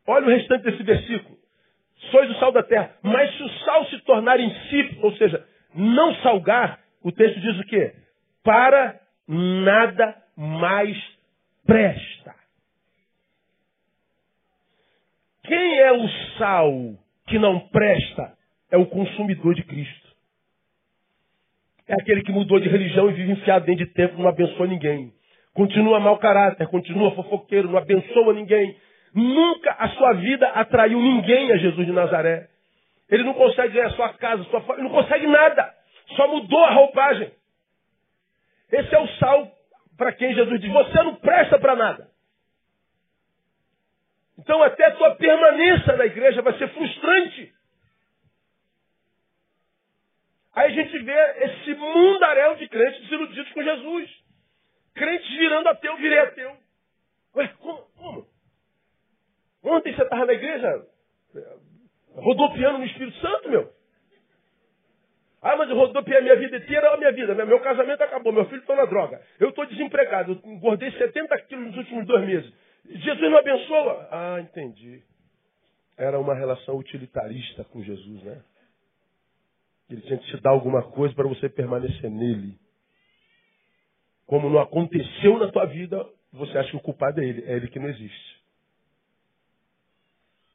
Olha o restante desse versículo. Sois o sal da terra. Mas se o sal se tornar insípido, ou seja, não salgar, o texto diz o quê? Para nada mais presta. Quem é o sal que não presta? É o consumidor de Cristo. É aquele que mudou de religião e vive enfiado dentro de tempo, não abençoa ninguém. Continua mau caráter, continua fofoqueiro, não abençoa ninguém. Nunca a sua vida atraiu ninguém a Jesus de Nazaré. Ele não consegue ganhar a sua casa, sua família, não consegue nada. Só mudou a roupagem. Esse é o sal para quem Jesus diz: você não presta para nada. Então até a tua permanência na igreja vai ser frustrante. Aí a gente vê esse mundaréu de crentes desiludidos com Jesus. Crentes virando ateu, virei ateu. Ué, como? como? Ontem você estava na igreja rodopiando no Espírito Santo, meu. Ah, mas eu rodopiei a minha vida inteira, a minha vida. Meu casamento acabou, meu filho está na droga. Eu estou desempregado, eu engordei 70 quilos nos últimos dois meses. Jesus não abençoa. Ah, entendi. Era uma relação utilitarista com Jesus, né? Ele tinha que te dar alguma coisa para você permanecer nele. Como não aconteceu na tua vida, você acha que o culpado é ele. É ele que não existe.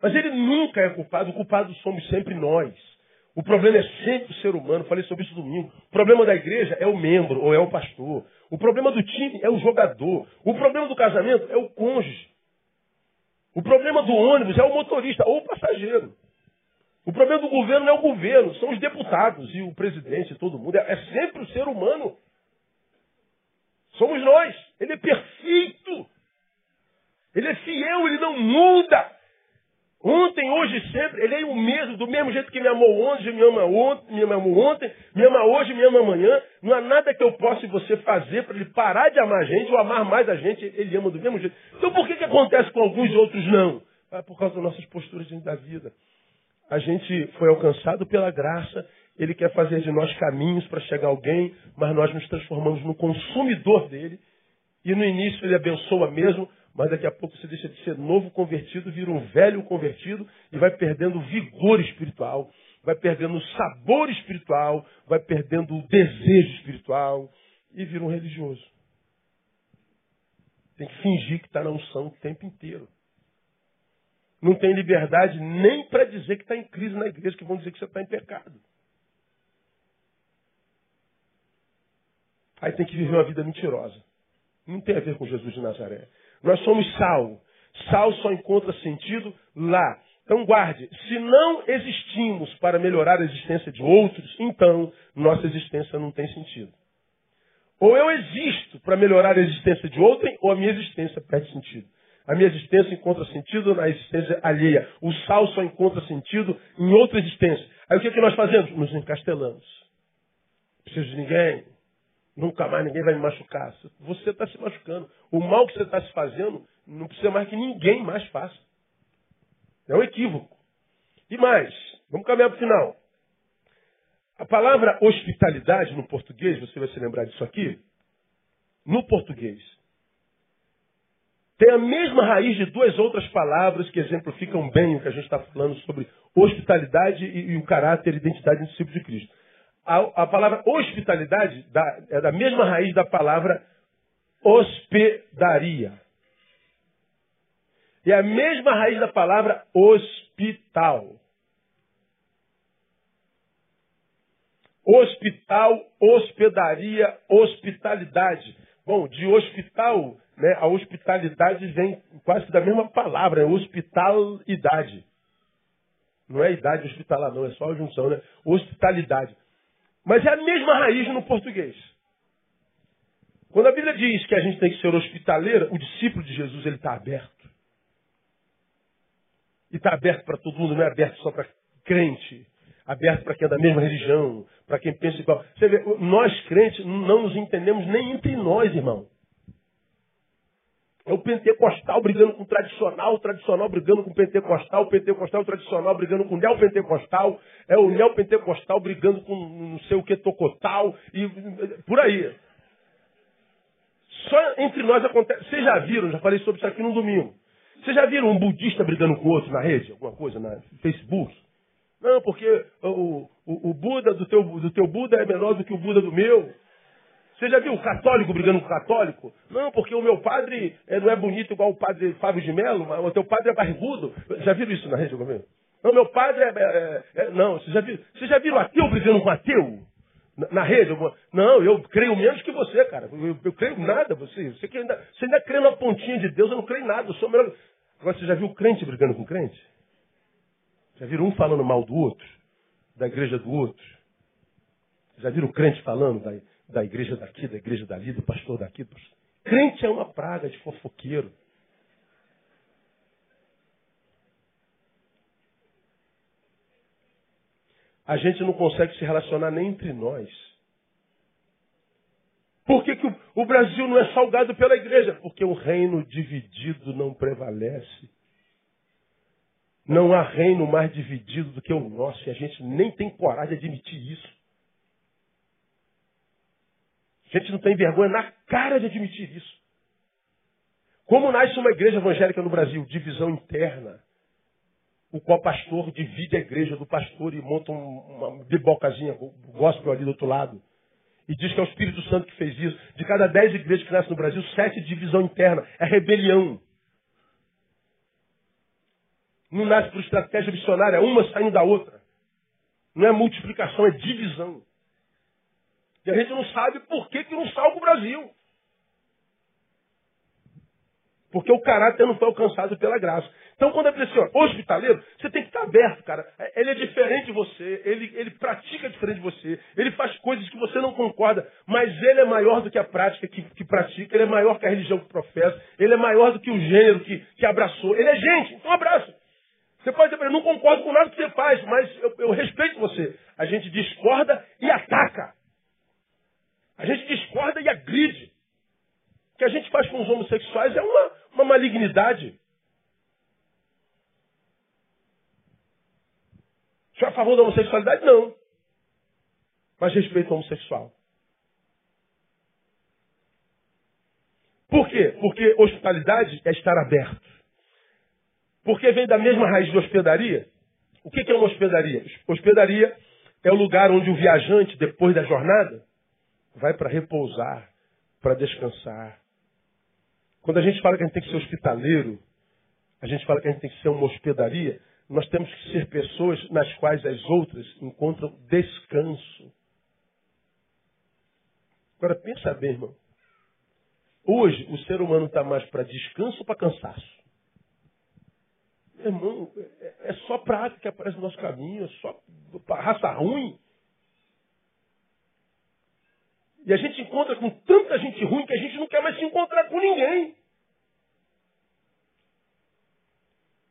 Mas ele nunca é culpado, o culpado somos sempre nós. O problema é sempre o ser humano, falei sobre isso domingo. O problema da igreja é o membro ou é o pastor. O problema do time é o jogador. O problema do casamento é o cônjuge. O problema do ônibus é o motorista ou o passageiro. O problema do governo não é o governo, são os deputados e o presidente e todo mundo. É, é sempre o ser humano. Somos nós. Ele é perfeito. Ele é fiel, ele não muda. Ontem, hoje e sempre, ele é o mesmo, do mesmo jeito que me amou ontem, me ama ontem, me amou ontem, me ama hoje, me ama amanhã. Não há nada que eu possa e você fazer para ele parar de amar a gente ou amar mais a gente, ele ama do mesmo jeito. Então por que, que acontece com alguns e outros não? Ah, por causa das nossas posturas da vida. A gente foi alcançado pela graça, ele quer fazer de nós caminhos para chegar a alguém, mas nós nos transformamos no consumidor dele. E no início ele abençoa mesmo, mas daqui a pouco você deixa de ser novo convertido, vira um velho convertido e vai perdendo vigor espiritual, vai perdendo sabor espiritual, vai perdendo o desejo espiritual e vira um religioso. Tem que fingir que está na unção o tempo inteiro. Não tem liberdade nem para dizer que está em crise na igreja, que vão dizer que você está em pecado. Aí tem que viver uma vida mentirosa. Não tem a ver com Jesus de Nazaré. Nós somos sal. Sal só encontra sentido lá. Então guarde, se não existimos para melhorar a existência de outros, então nossa existência não tem sentido. Ou eu existo para melhorar a existência de outrem, ou a minha existência perde sentido. A minha existência encontra sentido na existência alheia. O sal só encontra sentido em outra existência. Aí o que, é que nós fazemos? Nos encastelamos. Não preciso de ninguém. Nunca mais ninguém vai me machucar. Você está se machucando. O mal que você está se fazendo não precisa mais que ninguém mais faça. É um equívoco. E mais, vamos caminhar para o final. A palavra hospitalidade no português, você vai se lembrar disso aqui, no português, tem a mesma raiz de duas outras palavras que exemplificam bem o que a gente está falando sobre hospitalidade e, e, o caráter e identidade do discípulo de Cristo. A, a palavra hospitalidade da, é da mesma raiz da palavra hospedaria. É a mesma raiz da palavra hospital. Hospital, hospedaria, hospitalidade. Bom, de hospital, né, a hospitalidade vem quase da mesma palavra, é hospitalidade. Não é idade hospitalar, não, é só a junção, né? Hospitalidade. Mas é a mesma raiz no português. Quando a Bíblia diz que a gente tem que ser hospitaleiro, o discípulo de Jesus ele está aberto. E está aberto para todo mundo, não é aberto só para crente aberto para quem é da mesma religião, para quem pensa igual. Você vê, nós crentes não nos entendemos nem entre nós, irmão. É o pentecostal brigando com o tradicional, o tradicional brigando com o pentecostal, o pentecostal o tradicional brigando com o neopentecostal, é o neopentecostal brigando com não sei o que tocotal, e por aí. Só entre nós acontece. Vocês já viram, já falei sobre isso aqui no domingo. Vocês já viram um budista brigando com outro na rede? Alguma coisa, na Facebook? Não, porque o, o, o, Buda do teu, do teu Buda é menor do que o Buda do meu. Você já viu o católico brigando com católico? Não, porque o meu padre é, não é bonito igual o padre Fábio de Mello, mas o teu padre é barrigudo. Já viram isso na rede governo? Não, meu padre é. é, é não, você já, viu, você já viram ateu brigando com ateu? Na, na rede? Não, eu creio menos que você, cara. Eu, eu creio nada, você. Você, ainda, você ainda crê na pontinha de Deus, eu não creio nada. Eu sou melhor. Agora, você já viu crente brigando com crente? Já viram um falando mal do outro? Da igreja do outro? Já viram o crente falando da, da igreja daqui, da igreja dali, do pastor daqui? Do pastor? Crente é uma praga de fofoqueiro. A gente não consegue se relacionar nem entre nós. Por que, que o, Brasil não é salgado pela igreja? Porque o reino dividido não prevalece. Não há reino mais dividido do que o nosso, e a gente nem tem coragem de admitir isso. A gente não tem vergonha na cara de admitir isso. Como nasce uma igreja evangélica no Brasil? Divisão interna. O qual pastor divide a igreja do pastor e monta uma bibocazinha, gospel ali do outro lado. E diz que é o Espírito Santo que fez isso. De cada dez igrejas que nascem no Brasil, sete divisão interna. É rebelião. Não nasce por estratégia missionária, uma saindo da outra. Não é multiplicação, é divisão. E a gente não sabe por que, que não salva o Brasil. Porque o caráter não foi alcançado pela graça. Então, quando é assim, ó, hospitaleiro, você tem que estar aberto, cara. Ele é diferente de você, ele, ele pratica diferente de você, ele faz coisas que você não concorda, mas ele é maior do que a prática que, que pratica, ele é maior que a religião que professa, ele é maior do que o gênero que, que abraçou. Ele é gente, então abraça. Você pode dizer, eu não concordo com nada que você faz, mas eu, eu respeito você. A gente discorda e ataca. A gente discorda e agride. O que a gente faz com os homossexuais é uma, uma malignidade. É a favor da homossexualidade? Não. Mas respeito ao homossexual. Por quê? Porque hospitalidade é estar aberto. Porque vem da mesma raiz de hospedaria. O que é uma hospedaria? Hospedaria é o lugar onde o viajante, depois da jornada, vai para repousar, para descansar. Quando a gente fala que a gente tem que ser hospitaleiro, a gente fala que a gente tem que ser uma hospedaria, nós temos que ser pessoas nas quais as outras encontram descanso. Agora pensa bem, irmão. Hoje o ser humano está mais para descanso ou para cansaço? Irmão, é, é só prática que aparece no nosso caminho, é só raça ruim. E a gente encontra com tanta gente ruim que a gente não quer mais se encontrar com ninguém.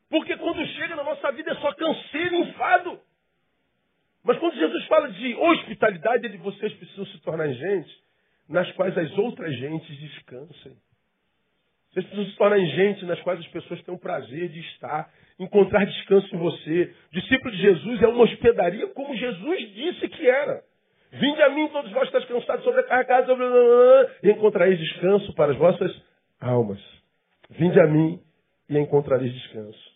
Porque quando chega na nossa vida é só canseiro e enfado. Mas quando Jesus fala de hospitalidade, ele vocês precisam se tornar gente nas quais as outras gentes descansem. Vocês precisam se tornar gente nas quais as pessoas têm o prazer de estar, encontrar descanso em você. discípulo de Jesus é uma hospedaria como Jesus disse que era. Vinde a mim, todos vós estáis cansados, sobrecarregados, sobre... e encontrareis descanso para as vossas almas. Vinde a mim e encontrareis descanso.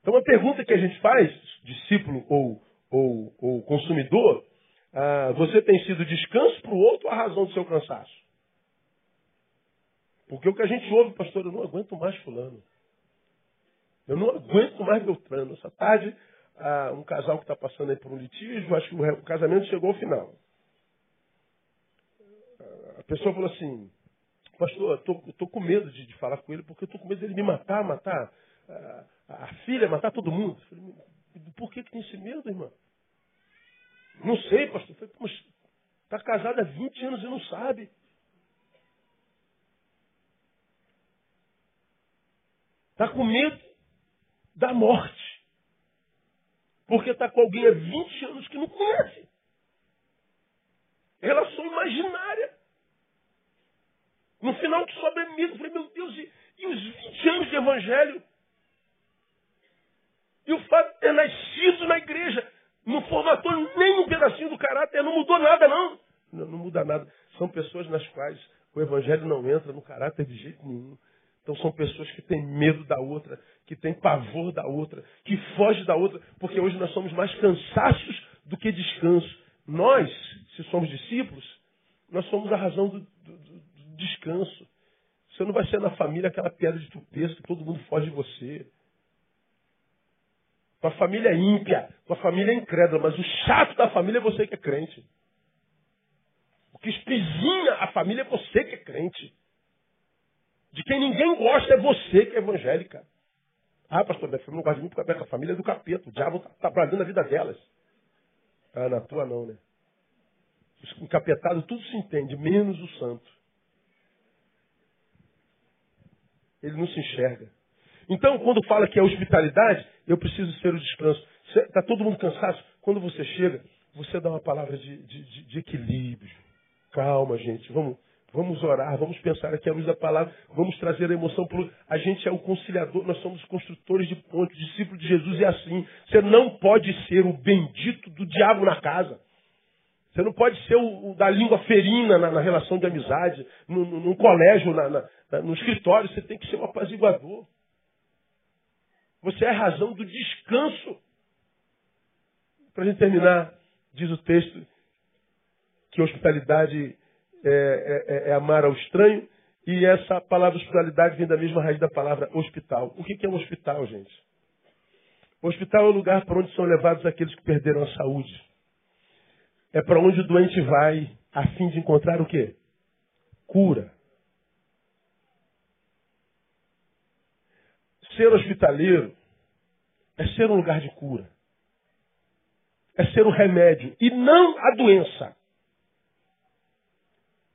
Então, a pergunta que a gente faz, discípulo ou, ou, ou consumidor, ah, você tem sido descanso para o outro ou a razão do seu cansaço? Porque o que a gente ouve, pastor, eu não aguento mais fulano. Eu não aguento mais Beltrano. Essa tarde ah, um casal que está passando aí por um litígio, acho que o, casamento chegou ao final. A pessoa falou assim, pastor, eu estou com medo de, de, falar com ele, porque eu estou com medo dele me matar, matar a, a filha, matar todo mundo. Eu falei, por que, que tem esse medo, irmão? Não sei, pastor. Eu falei, está casado há 20 anos e não sabe. Está com medo da morte. Porque está com alguém há 20 anos que não conhece. Relação imaginária. No final que sobra é medo. Eu falei, meu Deus, e, e os 20 anos de evangelho? E o fato de ter nascido na igreja não formatou nem um pedacinho do caráter, não mudou nada, não. Não, não muda nada. São pessoas nas quais o evangelho não entra no caráter de jeito nenhum. Então são pessoas que têm medo da outra, que têm pavor da outra, que fogem da outra, porque hoje nós somos mais cansaços do que descanso. Nós, se somos discípulos, nós somos a razão do, do, do descanso. Você não vai ser na família aquela pedra de tropeço que todo mundo foge de você. Tua família é ímpia, tua família é incrédula, mas o chato da família é você que é crente. O que espizinha a família é você que é crente. De quem ninguém gosta é você que é evangélica. Ah, pastor, minha família não gosta de mim porque a família é do capeta. O diabo está tá a vida delas. Ah, na tua não, né? Os encapetados tudo se entende, menos o santo. Ele não se enxerga. Então, quando fala que é hospitalidade, eu preciso ser o descanso. Está todo mundo cansado? Quando você chega, você dá uma palavra de, de, de equilíbrio. Calma, gente. Vamos, Vamos orar, vamos pensar aqui à luz da palavra, vamos trazer a emoção para A gente é o conciliador, nós somos construtores de pontos, discípulo de Jesus é assim. Você não pode ser o bendito do diabo na casa. Você não pode ser o, o da língua ferina na, na, relação de amizade, no, no, no colégio, na, na, no escritório. Você tem que ser o apaziguador. Você é a razão do descanso. Para a gente terminar, diz o texto que hospitalidade é, é, é, é, amar ao estranho, e essa palavra hospitalidade vem da mesma raiz da palavra hospital. O que é um hospital, gente? O hospital é o lugar para onde são levados aqueles que perderam a saúde. É para onde o doente vai a fim de encontrar o quê? Cura. Ser hospitaleiro é ser um lugar de cura. É ser o remédio e não a doença.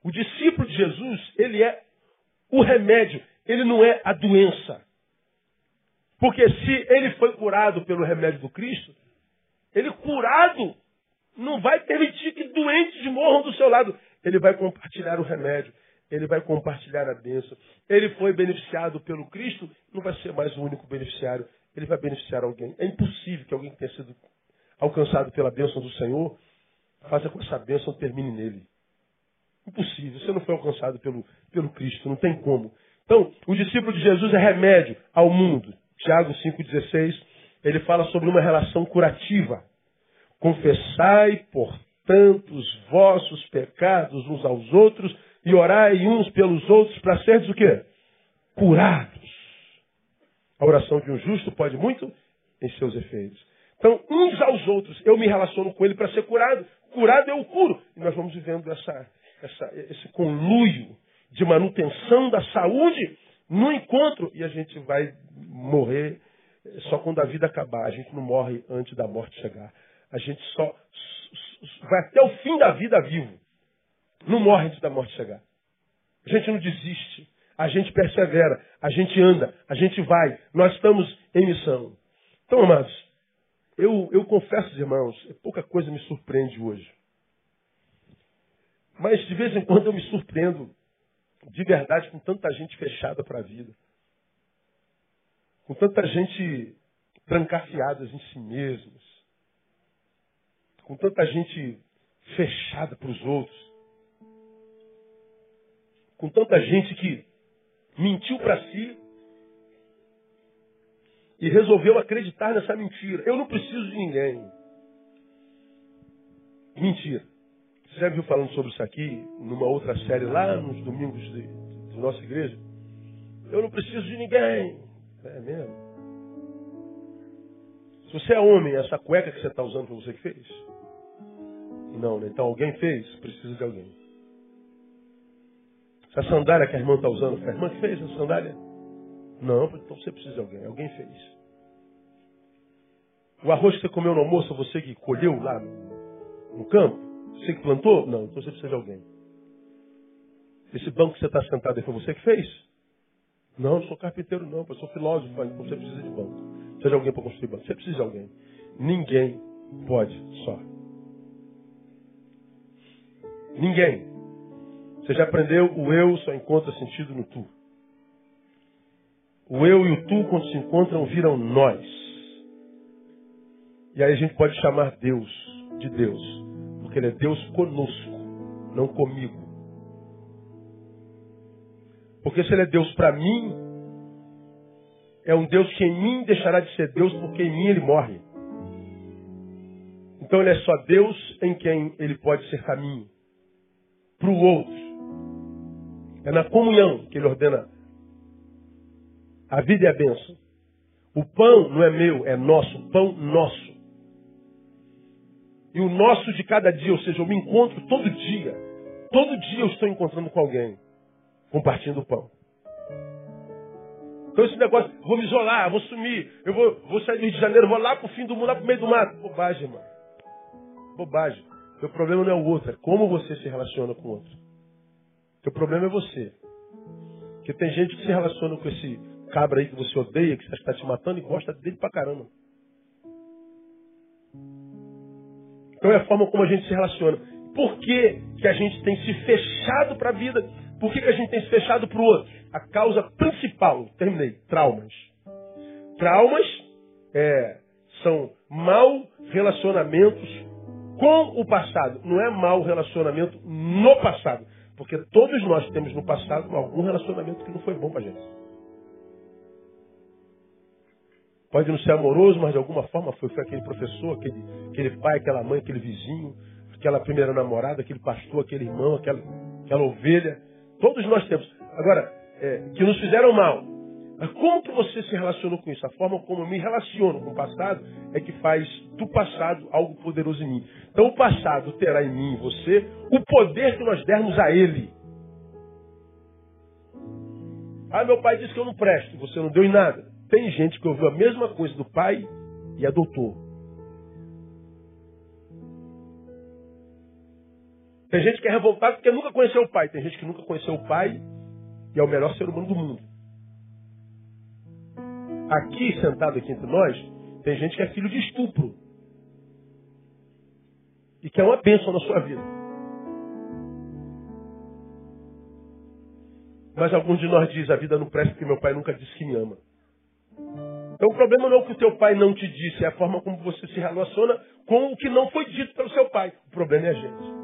O discípulo de Jesus, ele é o remédio, ele não é a doença. Porque se ele foi curado pelo remédio do Cristo, ele curado não vai permitir que doentes morram do seu lado. Ele vai compartilhar o remédio, ele vai compartilhar a bênção. Ele foi beneficiado pelo Cristo, não vai ser mais o único beneficiário, ele vai beneficiar alguém. É impossível que alguém que tenha sido alcançado pela bênção do Senhor faça com essa bênção termine nele. Impossível. Você não foi alcançado pelo, pelo Cristo. Não tem como. Então, o discípulo de Jesus é remédio ao mundo. Tiago 5,16, ele fala sobre uma relação curativa. Confessai, portanto, os vossos pecados uns aos outros e orai uns pelos outros para seres o quê? Curados. A oração de um justo pode muito em seus efeitos. Então, uns aos outros, eu me relaciono com ele para ser curado. Curado eu o curo. E nós vamos vivendo essa, essa, esse conluio de manutenção da saúde no encontro e a gente vai morrer só quando a vida acabar. A gente não morre antes da morte chegar. A gente só vai até o fim da vida vivo. Não morre antes da morte chegar. A gente não desiste. A gente persevera. A gente anda. A gente vai. Nós estamos em missão. Então, amados, eu, eu confesso, irmãos, pouca coisa me surpreende hoje. Mas de vez em quando eu me surpreendo de verdade com tanta gente fechada para a vida. Com tanta gente trancafiadas em si mesmos. Com tanta gente fechada para os outros. Com tanta gente que mentiu para si e resolveu acreditar nessa mentira. Eu não preciso de ninguém. Mentira. Você já viu falando sobre isso aqui numa outra série lá nos domingos de, de nossa igreja? Eu não preciso de ninguém. É mesmo? Se você é homem, essa cueca que você está usando foi você que fez? Não, né? Então alguém fez? Precisa de alguém. Essa sandália que a irmã está usando, a irmã que fez essa sandália? Não, então você precisa de alguém. Alguém fez. O arroz que você comeu no almoço, você que colheu lá no campo? Você que plantou? Não, então você precisa de alguém. Esse banco que você está sentado aí foi você que fez? Não, não sou carpinteiro não, eu sou filósofo, então você precisa de banco. Precisa de alguém para construir banco. Você precisa de alguém. Ninguém pode só. Ninguém. Você já aprendeu, o eu só encontra sentido no tu. O eu e o tu, quando se encontram, viram nós. E aí a gente pode chamar Deus de Deus. Porque Ele é Deus conosco, não comigo. Porque se Ele é Deus para mim, é um Deus que em mim deixará de ser Deus, porque em mim Ele morre. Então Ele é só Deus em quem Ele pode ser caminho para o outro. É na comunhão que Ele ordena a vida e a bênção. O pão não é meu, é nosso, pão nosso. E o nosso de cada dia, ou seja, eu me encontro todo dia. Todo dia eu estou encontrando com alguém, compartilhando o pão. Então esse negócio, vou me isolar, vou sumir, eu vou, vou sair do Rio de Janeiro, vou lá pro fim do mundo, lá pro meio do mato. Bobagem, irmão. Bobagem. Seu problema não é o outro, é como você se relaciona com o outro. Seu problema é você. Porque tem gente que se relaciona com esse cabra aí que você odeia, que está te matando e gosta dele pra caramba. Então é a forma como a gente se relaciona. Por que, que a gente tem se fechado para a vida? Por que, que a gente tem se fechado para o outro? A causa principal, terminei, traumas. Traumas é, são mal relacionamentos com o passado. Não é mau relacionamento no passado. Porque todos nós temos no passado algum relacionamento que não foi bom para a gente. Pode não ser amoroso, mas de alguma forma foi, foi aquele professor, aquele, aquele pai, aquela mãe, aquele vizinho, aquela primeira namorada, aquele pastor, aquele irmão, aquela, aquela ovelha. Todos nós temos. Agora, é, que nos fizeram mal. Mas como que você se relacionou com isso? A forma como eu me relaciono com o passado é que faz do passado algo poderoso em mim. Então o passado terá em mim, em você, o poder que nós dermos a ele. Ah, meu pai disse que eu não presto, você não deu em nada. Tem gente que ouviu a mesma coisa do pai e adotou. Tem gente que é revoltada porque nunca conheceu o pai. Tem gente que nunca conheceu o pai e é o melhor ser humano do mundo. Aqui, sentado aqui entre nós, tem gente que é filho de estupro. E que é uma bênção na sua vida. Mas alguns de nós dizem, a vida não presta porque meu pai nunca disse que me ama. Então o problema não é o que o teu pai não te disse, é a forma como você se relaciona com o que não foi dito pelo seu pai. O problema é a gente.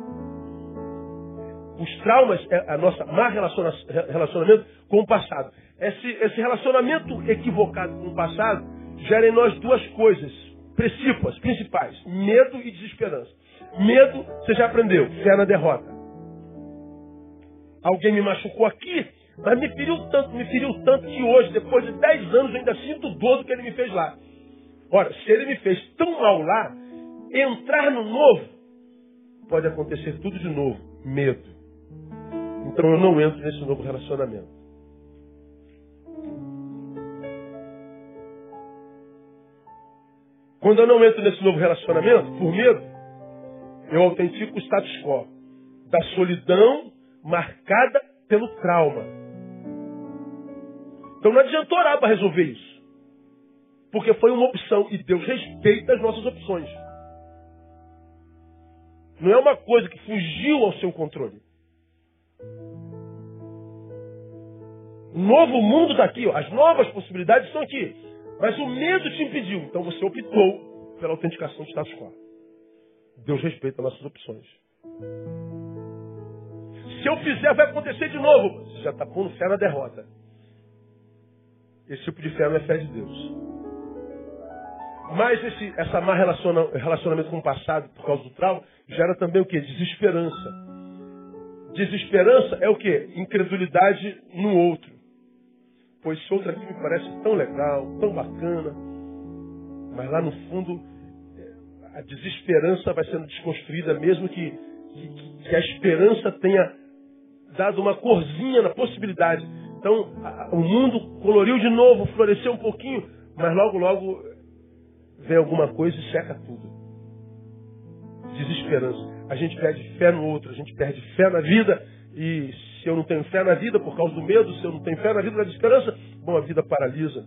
Os traumas é a nossa má relacionamento com o passado. Esse, esse relacionamento equivocado com o passado gera em nós duas coisas principais, principais: medo e desesperança. Medo, você já aprendeu, fé na derrota. Alguém me machucou aqui, mas me feriu tanto, me feriu tanto que hoje, depois de 10 anos, eu ainda sinto dor do que ele me fez lá. Ora, se ele me fez tão mal lá, entrar no novo, pode acontecer tudo de novo. Medo. Então eu não entro nesse novo relacionamento. Quando eu não entro nesse novo relacionamento, por medo, eu autentico o status quo da solidão marcada pelo trauma. Então não adianta orar para resolver isso. Porque foi uma opção e Deus respeita as nossas opções. Não é uma coisa que fugiu ao seu controle. O novo mundo está aqui, ó. as novas possibilidades estão aqui. Mas o medo te impediu. Então você optou pela autenticação de status quo. Deus respeita nossas opções. Se eu fizer, vai acontecer de novo. Você já está pondo fé na derrota. Esse tipo de fé não é fé de Deus. Mas esse, essa má relaciona, relacionamento com o passado, por causa do trauma, gera também o que? Desesperança. Desesperança é o que? Incredulidade no outro. Pois esse outro aqui me parece tão legal, tão bacana, mas lá no fundo a desesperança vai sendo desconstruída, mesmo que, que, que a esperança tenha dado uma corzinha na possibilidade. Então, o mundo coloriu de novo, floresceu um pouquinho, mas logo, logo vem alguma coisa e seca tudo. Desesperança. A gente perde fé no outro, a gente perde fé na vida, e se eu não tenho fé na vida por causa do medo, se eu não tenho fé na vida da esperança, bom, a vida paralisa.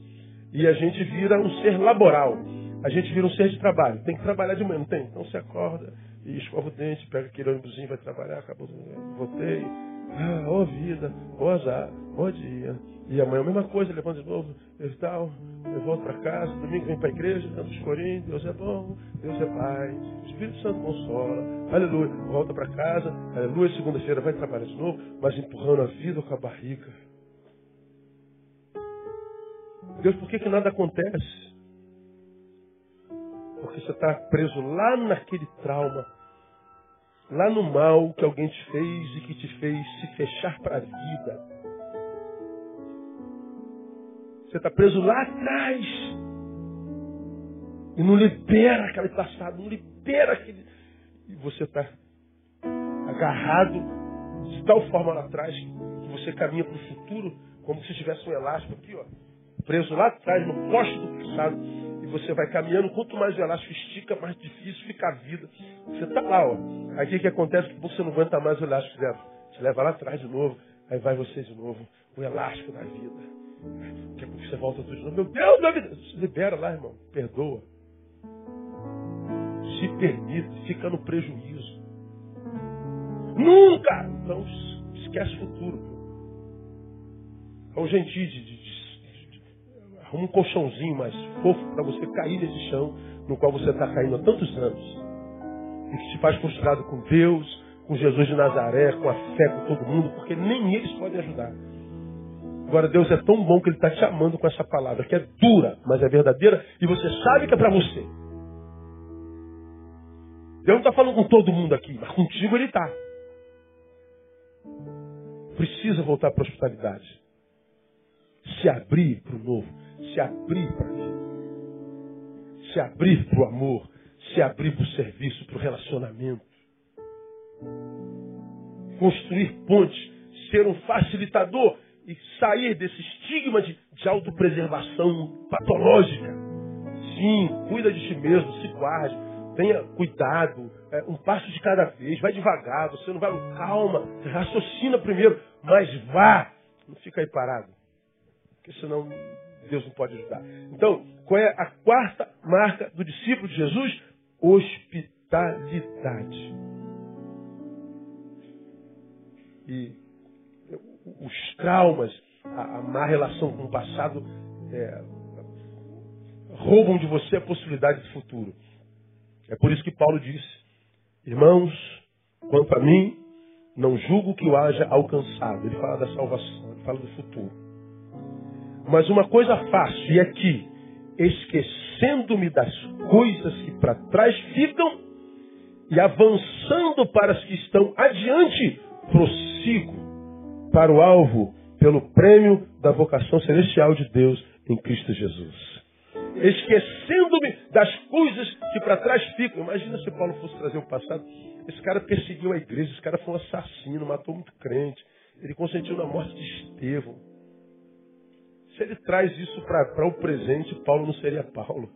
E a gente vira um ser laboral. A gente vira um ser de trabalho. Tem que trabalhar de manhã, não tem? Então você acorda e escova o dente, pega aquele ônibusinho, vai trabalhar, acabou, voltei. Ah, ó vida, ó azar, ó dia. E amanhã a mesma coisa, levanta de novo, e tal, eu volto para casa, domingo vem para a igreja, canto os corinhos, Deus é bom, Deus é Pai, Espírito Santo consola, aleluia, volta para casa, aleluia, segunda-feira vai trabalhar de novo, mas empurrando a vida com a barriga. Deus, por que, que nada acontece? Porque você está preso lá naquele trauma, lá no mal que alguém te fez e que te fez se fechar para a vida. Você está preso lá atrás. E não libera aquele passado, não libera aquele. E você está agarrado de tal forma lá atrás que você caminha para o futuro como se tivesse um elástico aqui, ó, preso lá atrás, no poste do passado você vai caminhando, quanto mais o elástico estica, mais difícil fica a vida. Você está lá, ó. Aí o que, acontece? Que você não aguenta mais o elástico leva. Você leva lá atrás de novo, aí vai você de novo. O elástico da vida. Você volta tudo de novo. Meu Deus, vida. Se libera lá, irmão. Perdoa. Se permite, fica no prejuízo. Nunca! Então esquece o futuro. É um gentil de, de um colchãozinho mais fofo para você cair nesse chão no qual você está caindo há tantos anos. E que te faz frustrado com Deus, com Jesus de Nazaré, com a fé, com todo mundo, porque nem eles podem ajudar. Agora, Deus é tão bom que Ele está te amando com essa palavra, que é dura, mas é verdadeira, e você sabe que é para você. Deus não está falando com todo mundo aqui, mas contigo Ele está. Precisa voltar para a hospitalidade. Se abrir para o novo se abrir para a vida, se abrir para o amor, se abrir para o serviço, para o relacionamento. Construir pontes, ser um facilitador e sair desse estigma de, de autopreservação patológica. Sim, cuida de si mesmo, se guarde, tenha cuidado, é, um passo de cada vez, vai devagar, você não vai, calma, raciocina primeiro, mas vá, não fica aí parado. Porque senão Deus não pode ajudar. Então, qual é a quarta marca do discípulo de Jesus? Hospitalidade. E os traumas, a, a má relação com o passado, é, roubam de você a possibilidade de futuro. É por isso que Paulo disse: Irmãos, quanto a mim, não julgo que o haja alcançado. Ele fala da salvação, ele fala do futuro. Mas uma coisa faço, e é que, esquecendo-me das coisas que para trás ficam, e avançando para as que estão adiante, prossigo para o alvo, pelo prêmio da vocação celestial de Deus em Cristo Jesus. Esquecendo-me das coisas que para trás ficam. Imagina se Paulo fosse trazer o passado. Esse cara perseguiu a igreja, esse cara foi um assassino, matou muito crente. Ele consentiu na morte de Estevão. Se ele traz isso para o presente, Paulo não seria Paulo.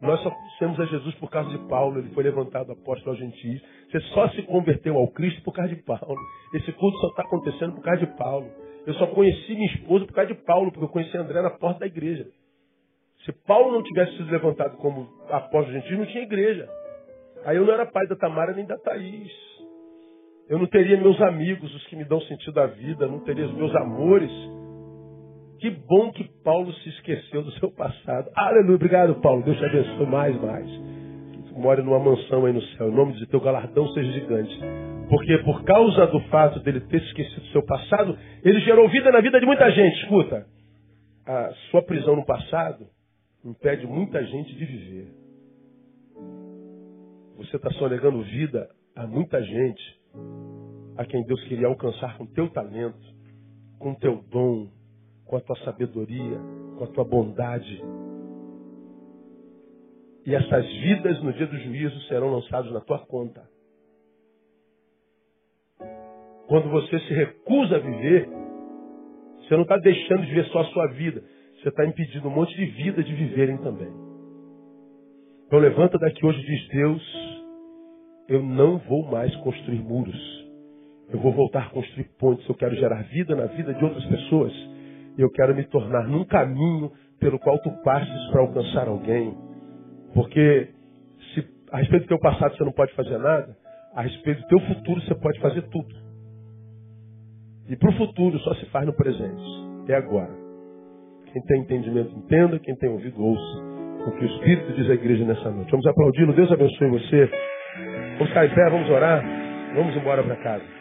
Nós só conhecemos a Jesus por causa de Paulo. Ele foi levantado apóstolo aos gentios. Você só se converteu ao Cristo por causa de Paulo. Esse culto só está acontecendo por causa de Paulo. Eu só conheci minha esposa por causa de Paulo, porque eu conheci André na porta da igreja. Se Paulo não tivesse sido levantado como apóstolo gentil, não tinha igreja. Aí eu não era pai da Tamara nem da Thaís. Eu não teria meus amigos, os que me dão sentido à vida, não teria os meus amores. Que bom que Paulo se esqueceu do seu passado. Aleluia, obrigado, Paulo. Deus te abençoe mais, mais. Tu more numa mansão aí no céu. Em nome de teu galardão seja gigante. Porque por causa do fato dele ter esquecido do seu passado, ele gerou vida na vida de muita gente. Escuta, a sua prisão no passado impede muita gente de viver. Você está só negando vida a muita gente a quem Deus queria alcançar com teu talento, com teu dom, com a tua sabedoria, com a tua bondade. E essas vidas no dia do juízo serão lançadas na tua conta. Quando você se recusa a viver, você não está deixando de viver só a sua vida, você está impedindo um monte de vida de viverem também. Então levanta daqui hoje e diz, Deus, eu não vou mais construir muros. Eu vou voltar a construir pontes. Eu quero gerar vida na vida de outras pessoas. Eu quero me tornar num caminho pelo qual tu passes para alcançar alguém. Porque se a respeito do teu passado você não pode fazer nada, a respeito do teu futuro você pode fazer tudo. E para o futuro só se faz no presente. É agora. Quem tem entendimento, entenda. Quem tem ouvido, ouça. O que o Espírito diz à igreja nessa noite. Vamos aplaudir. Deus abençoe você. Vamos ficar em pé, vamos orar. Vamos embora para casa.